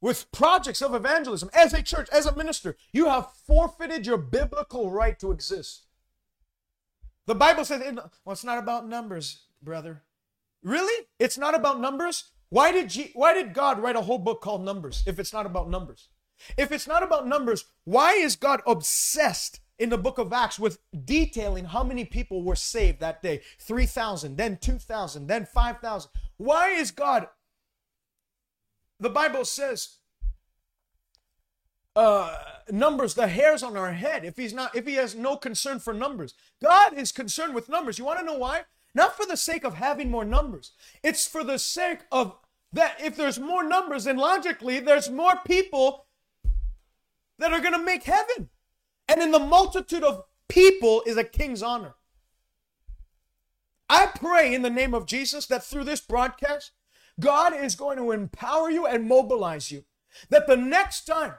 with projects of evangelism as a church, as a minister, you have forfeited your biblical right to exist. The Bible says, well, it's not about numbers, brother. Really? It's not about numbers? Why did, G- why did God write a whole book called Numbers if it's not about numbers? If it's not about numbers, why is God obsessed in the book of Acts with detailing how many people were saved that day? 3,000, then 2,000, then 5,000. Why is God the Bible says, uh, numbers, the hairs on our head. If he's not, if he has no concern for numbers, God is concerned with numbers. You want to know why? Not for the sake of having more numbers. It's for the sake of that. If there's more numbers, then logically there's more people that are going to make heaven. And in the multitude of people is a king's honor. I pray in the name of Jesus that through this broadcast, God is going to empower you and mobilize you that the next time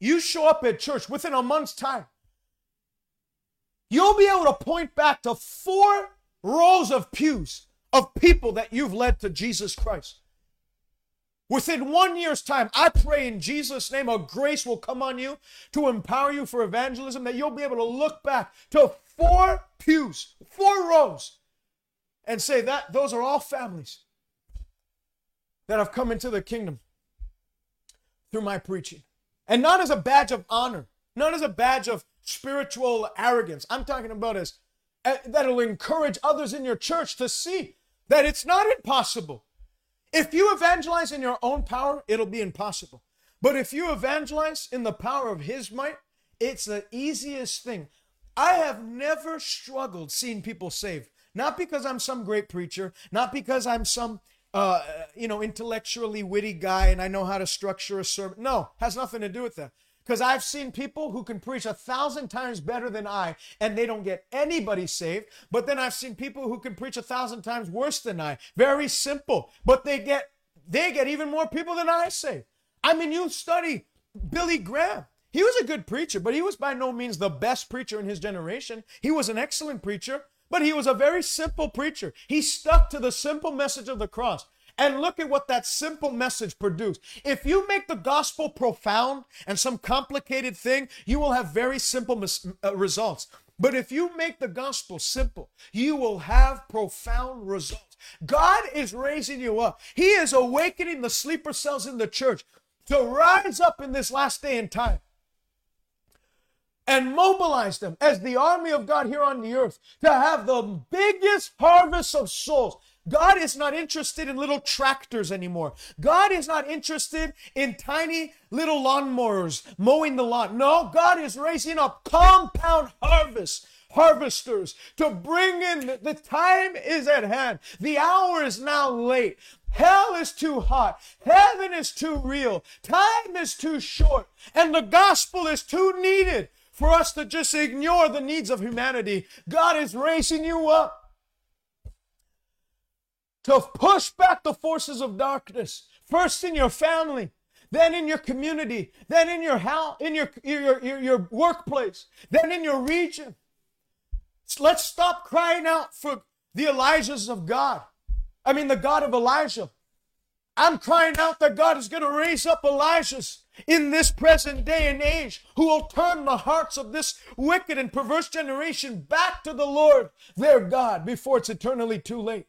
you show up at church within a month's time, you'll be able to point back to four rows of pews of people that you've led to Jesus Christ. Within one year's time, I pray in Jesus' name a grace will come on you to empower you for evangelism, that you'll be able to look back to four pews, four rows, and say that those are all families that have come into the kingdom through my preaching. And not as a badge of honor, not as a badge of spiritual arrogance. I'm talking about as uh, that'll encourage others in your church to see that it's not impossible. If you evangelize in your own power, it'll be impossible. But if you evangelize in the power of His might, it's the easiest thing. I have never struggled seeing people saved. Not because I'm some great preacher, not because I'm some uh, you know, intellectually witty guy and I know how to structure a sermon. No, has nothing to do with that. Because I've seen people who can preach a thousand times better than I, and they don't get anybody saved. But then I've seen people who can preach a thousand times worse than I. Very simple. But they get they get even more people than I saved. I mean, you study Billy Graham. He was a good preacher, but he was by no means the best preacher in his generation. He was an excellent preacher, but he was a very simple preacher. He stuck to the simple message of the cross. And look at what that simple message produced. If you make the gospel profound and some complicated thing, you will have very simple mis- uh, results. But if you make the gospel simple, you will have profound results. God is raising you up. He is awakening the sleeper cells in the church to rise up in this last day and time and mobilize them as the army of God here on the earth to have the biggest harvest of souls. God is not interested in little tractors anymore. God is not interested in tiny little lawnmowers mowing the lawn. No, God is raising up compound harvests harvesters to bring in the time is at hand. The hour is now late. Hell is too hot. Heaven is too real. Time is too short. And the gospel is too needed for us to just ignore the needs of humanity. God is raising you up to push back the forces of darkness, first in your family, then in your community, then in your house, in your, your, your, your workplace, then in your region. Let's stop crying out for the Elijahs of God. I mean, the God of Elijah. I'm crying out that God is going to raise up Elijahs in this present day and age who will turn the hearts of this wicked and perverse generation back to the Lord, their God, before it's eternally too late.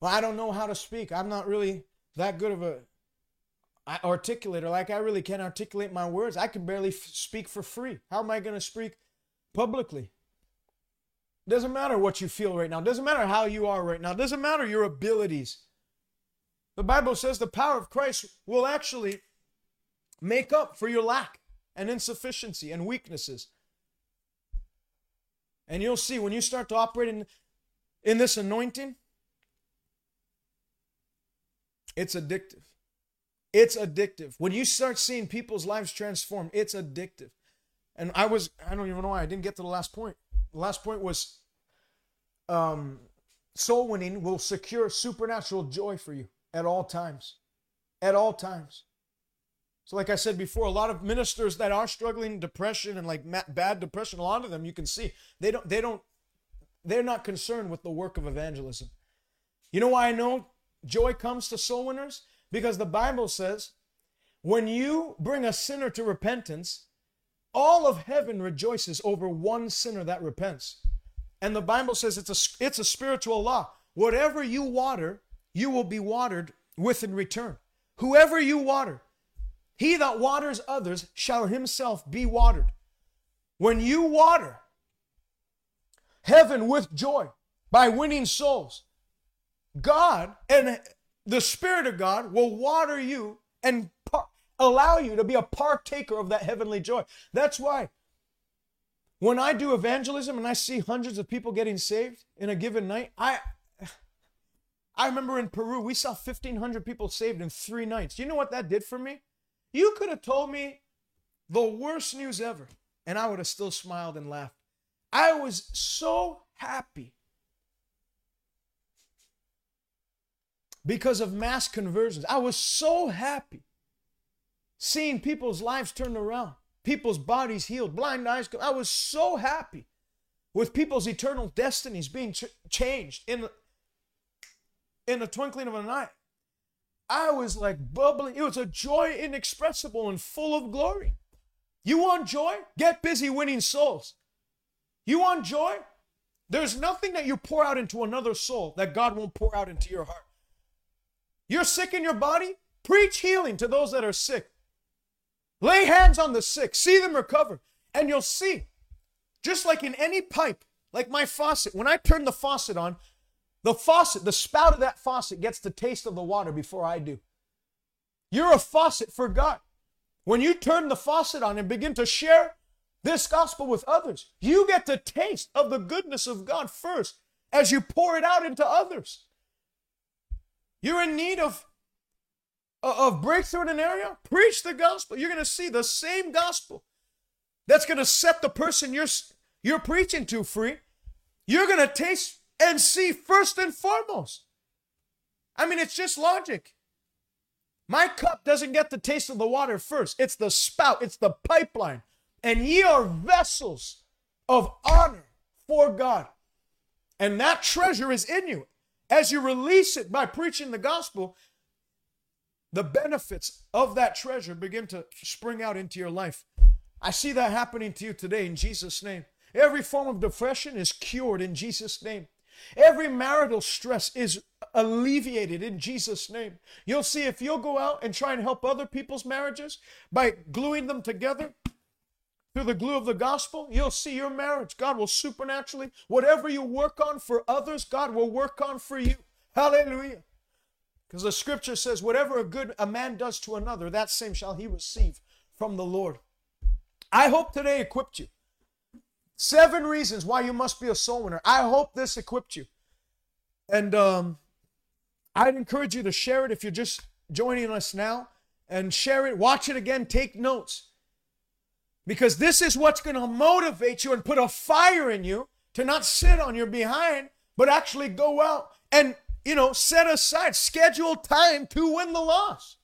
Well, I don't know how to speak. I'm not really that good of a articulator. Like I really can't articulate my words. I can barely f- speak for free. How am I going to speak publicly? Doesn't matter what you feel right now. Doesn't matter how you are right now. Doesn't matter your abilities. The Bible says the power of Christ will actually make up for your lack and insufficiency and weaknesses. And you'll see when you start to operate in, in this anointing, it's addictive. It's addictive. When you start seeing people's lives transform, it's addictive. And I was, I don't even know why I didn't get to the last point. The last point was um, soul winning will secure supernatural joy for you at all times. At all times. So, like I said before, a lot of ministers that are struggling depression and like bad depression, a lot of them you can see they don't, they don't, they're not concerned with the work of evangelism. You know why I know joy comes to soul winners? Because the Bible says, when you bring a sinner to repentance, all of heaven rejoices over one sinner that repents. And the Bible says it's a, it's a spiritual law. Whatever you water, you will be watered with in return. Whoever you water, he that waters others shall himself be watered. When you water heaven with joy by winning souls, God and the Spirit of God will water you and par- allow you to be a partaker of that heavenly joy. That's why when I do evangelism and I see hundreds of people getting saved in a given night, I I remember in Peru we saw 1500 people saved in 3 nights. You know what that did for me? You could have told me the worst news ever. And I would have still smiled and laughed. I was so happy because of mass conversions. I was so happy seeing people's lives turned around, people's bodies healed, blind eyes. I was so happy with people's eternal destinies being ch- changed in, in the twinkling of an eye. I was like bubbling. It was a joy inexpressible and full of glory. You want joy? Get busy winning souls. You want joy? There's nothing that you pour out into another soul that God won't pour out into your heart. You're sick in your body? Preach healing to those that are sick. Lay hands on the sick, see them recover, and you'll see. Just like in any pipe, like my faucet, when I turn the faucet on, the faucet, the spout of that faucet gets the taste of the water before I do. You're a faucet for God. When you turn the faucet on and begin to share this gospel with others, you get the taste of the goodness of God first as you pour it out into others. You're in need of, uh, of breakthrough in an area? Preach the gospel. You're going to see the same gospel that's going to set the person you're, you're preaching to free. You're going to taste and see first and foremost. I mean, it's just logic. My cup doesn't get the taste of the water first. It's the spout, it's the pipeline. And ye are vessels of honor for God. And that treasure is in you. As you release it by preaching the gospel, the benefits of that treasure begin to spring out into your life. I see that happening to you today in Jesus' name. Every form of depression is cured in Jesus' name. Every marital stress is alleviated in Jesus' name. You'll see if you'll go out and try and help other people's marriages by gluing them together through the glue of the gospel, you'll see your marriage. God will supernaturally, whatever you work on for others, God will work on for you. Hallelujah. Because the scripture says, whatever a good a man does to another, that same shall he receive from the Lord. I hope today equipped you. Seven reasons why you must be a soul winner. I hope this equipped you. And um, I'd encourage you to share it if you're just joining us now and share it, watch it again, take notes. Because this is what's going to motivate you and put a fire in you to not sit on your behind, but actually go out and, you know, set aside, schedule time to win the loss.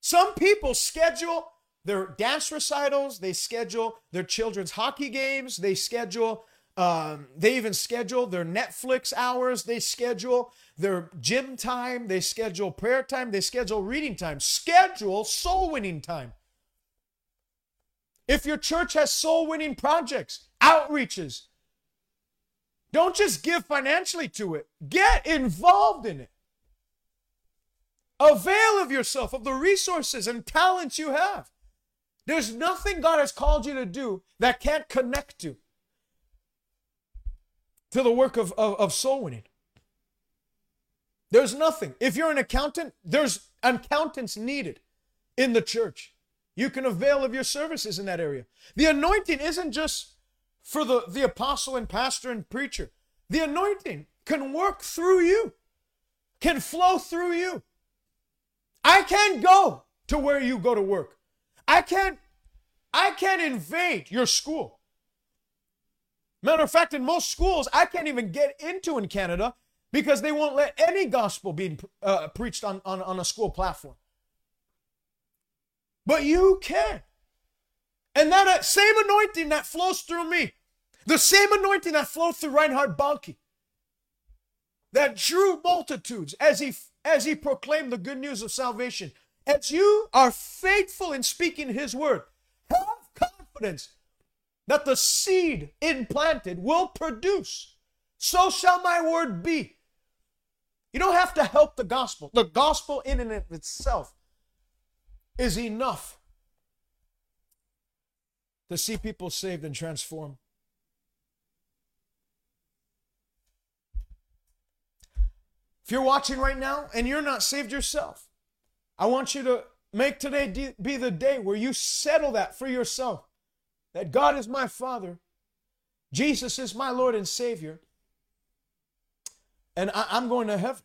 Some people schedule their dance recitals, they schedule their children's hockey games, they schedule um, they even schedule their Netflix hours, they schedule their gym time, they schedule prayer time, they schedule reading time. Schedule soul winning time. If your church has soul winning projects, outreaches, don't just give financially to it, get involved in it. Avail of yourself of the resources and talents you have. There's nothing God has called you to do that can't connect you to the work of, of, of soul winning. There's nothing. If you're an accountant, there's accountants needed in the church. You can avail of your services in that area. The anointing isn't just for the, the apostle and pastor and preacher. The anointing can work through you, can flow through you. I can't go to where you go to work. I can't I can't invade your school. Matter of fact, in most schools, I can't even get into in Canada because they won't let any gospel be uh, preached on, on, on a school platform. But you can. And that uh, same anointing that flows through me, the same anointing that flowed through Reinhard Bonnke, that drew multitudes as he as he proclaimed the good news of salvation. As you are faithful in speaking his word, have confidence that the seed implanted will produce. So shall my word be. You don't have to help the gospel. The gospel in and of itself is enough to see people saved and transformed. If you're watching right now and you're not saved yourself, I want you to make today be the day where you settle that for yourself that God is my Father, Jesus is my Lord and Savior, and I, am going to heaven.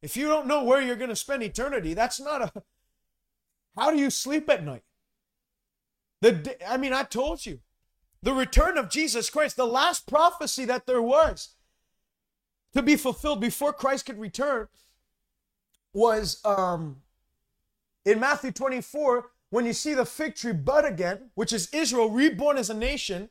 If you don't know where you're going to spend eternity, that's not a. How do you sleep at night? The I mean, I told you, the return of Jesus Christ, the last prophecy that there was to be fulfilled before Christ could return was um in Matthew 24 when you see the fig tree bud again, which is Israel reborn as a nation,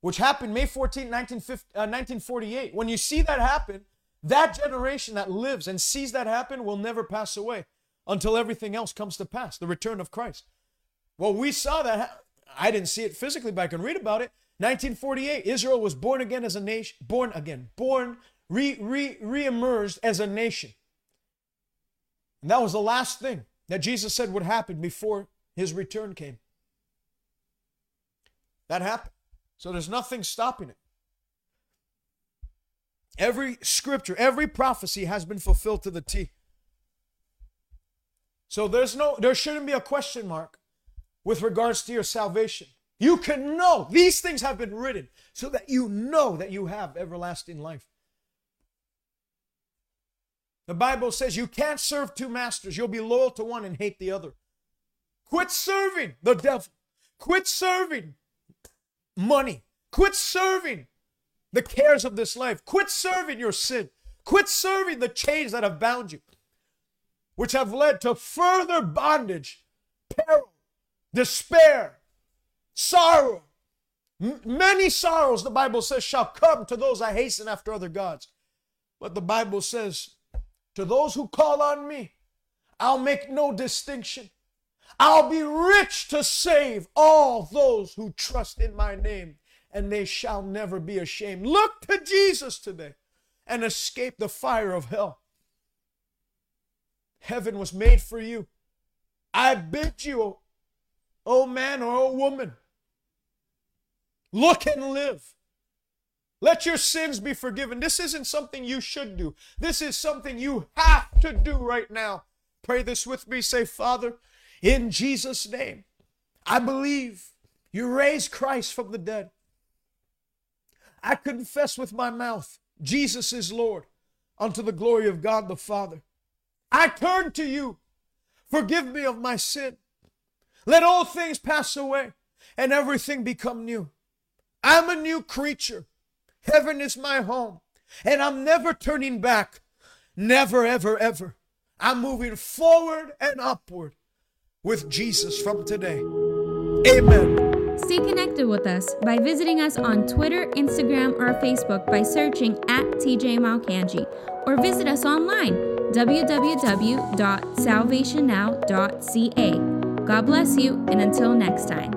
which happened May 14, 1948. Uh, when you see that happen, that generation that lives and sees that happen will never pass away until everything else comes to pass, the return of Christ. Well, we saw that. I didn't see it physically, but I can read about it. 1948, Israel was born again as a nation, born again, born, re, re, re-emerged as a nation. And that was the last thing that Jesus said would happen before his return came. That happened. So there's nothing stopping it. Every scripture, every prophecy has been fulfilled to the T. So there's no there shouldn't be a question mark with regards to your salvation. You can know these things have been written so that you know that you have everlasting life. The Bible says you can't serve two masters. You'll be loyal to one and hate the other. Quit serving the devil. Quit serving money. Quit serving the cares of this life. Quit serving your sin. Quit serving the chains that have bound you, which have led to further bondage, peril, despair, sorrow. M- many sorrows, the Bible says, shall come to those I hasten after other gods. But the Bible says, to those who call on me, I'll make no distinction. I'll be rich to save all those who trust in my name, and they shall never be ashamed. Look to Jesus today and escape the fire of hell. Heaven was made for you. I bid you, oh man or oh woman, look and live. Let your sins be forgiven. This isn't something you should do. This is something you have to do right now. Pray this with me. Say, Father, in Jesus' name, I believe you raised Christ from the dead. I confess with my mouth, Jesus is Lord, unto the glory of God the Father. I turn to you. Forgive me of my sin. Let all things pass away and everything become new. I'm a new creature. Heaven is my home. And I'm never turning back. Never, ever, ever. I'm moving forward and upward with Jesus from today. Amen. Stay connected with us by visiting us on Twitter, Instagram, or Facebook by searching at TJ Malkanji or visit us online www.salvationnow.ca. God bless you, and until next time.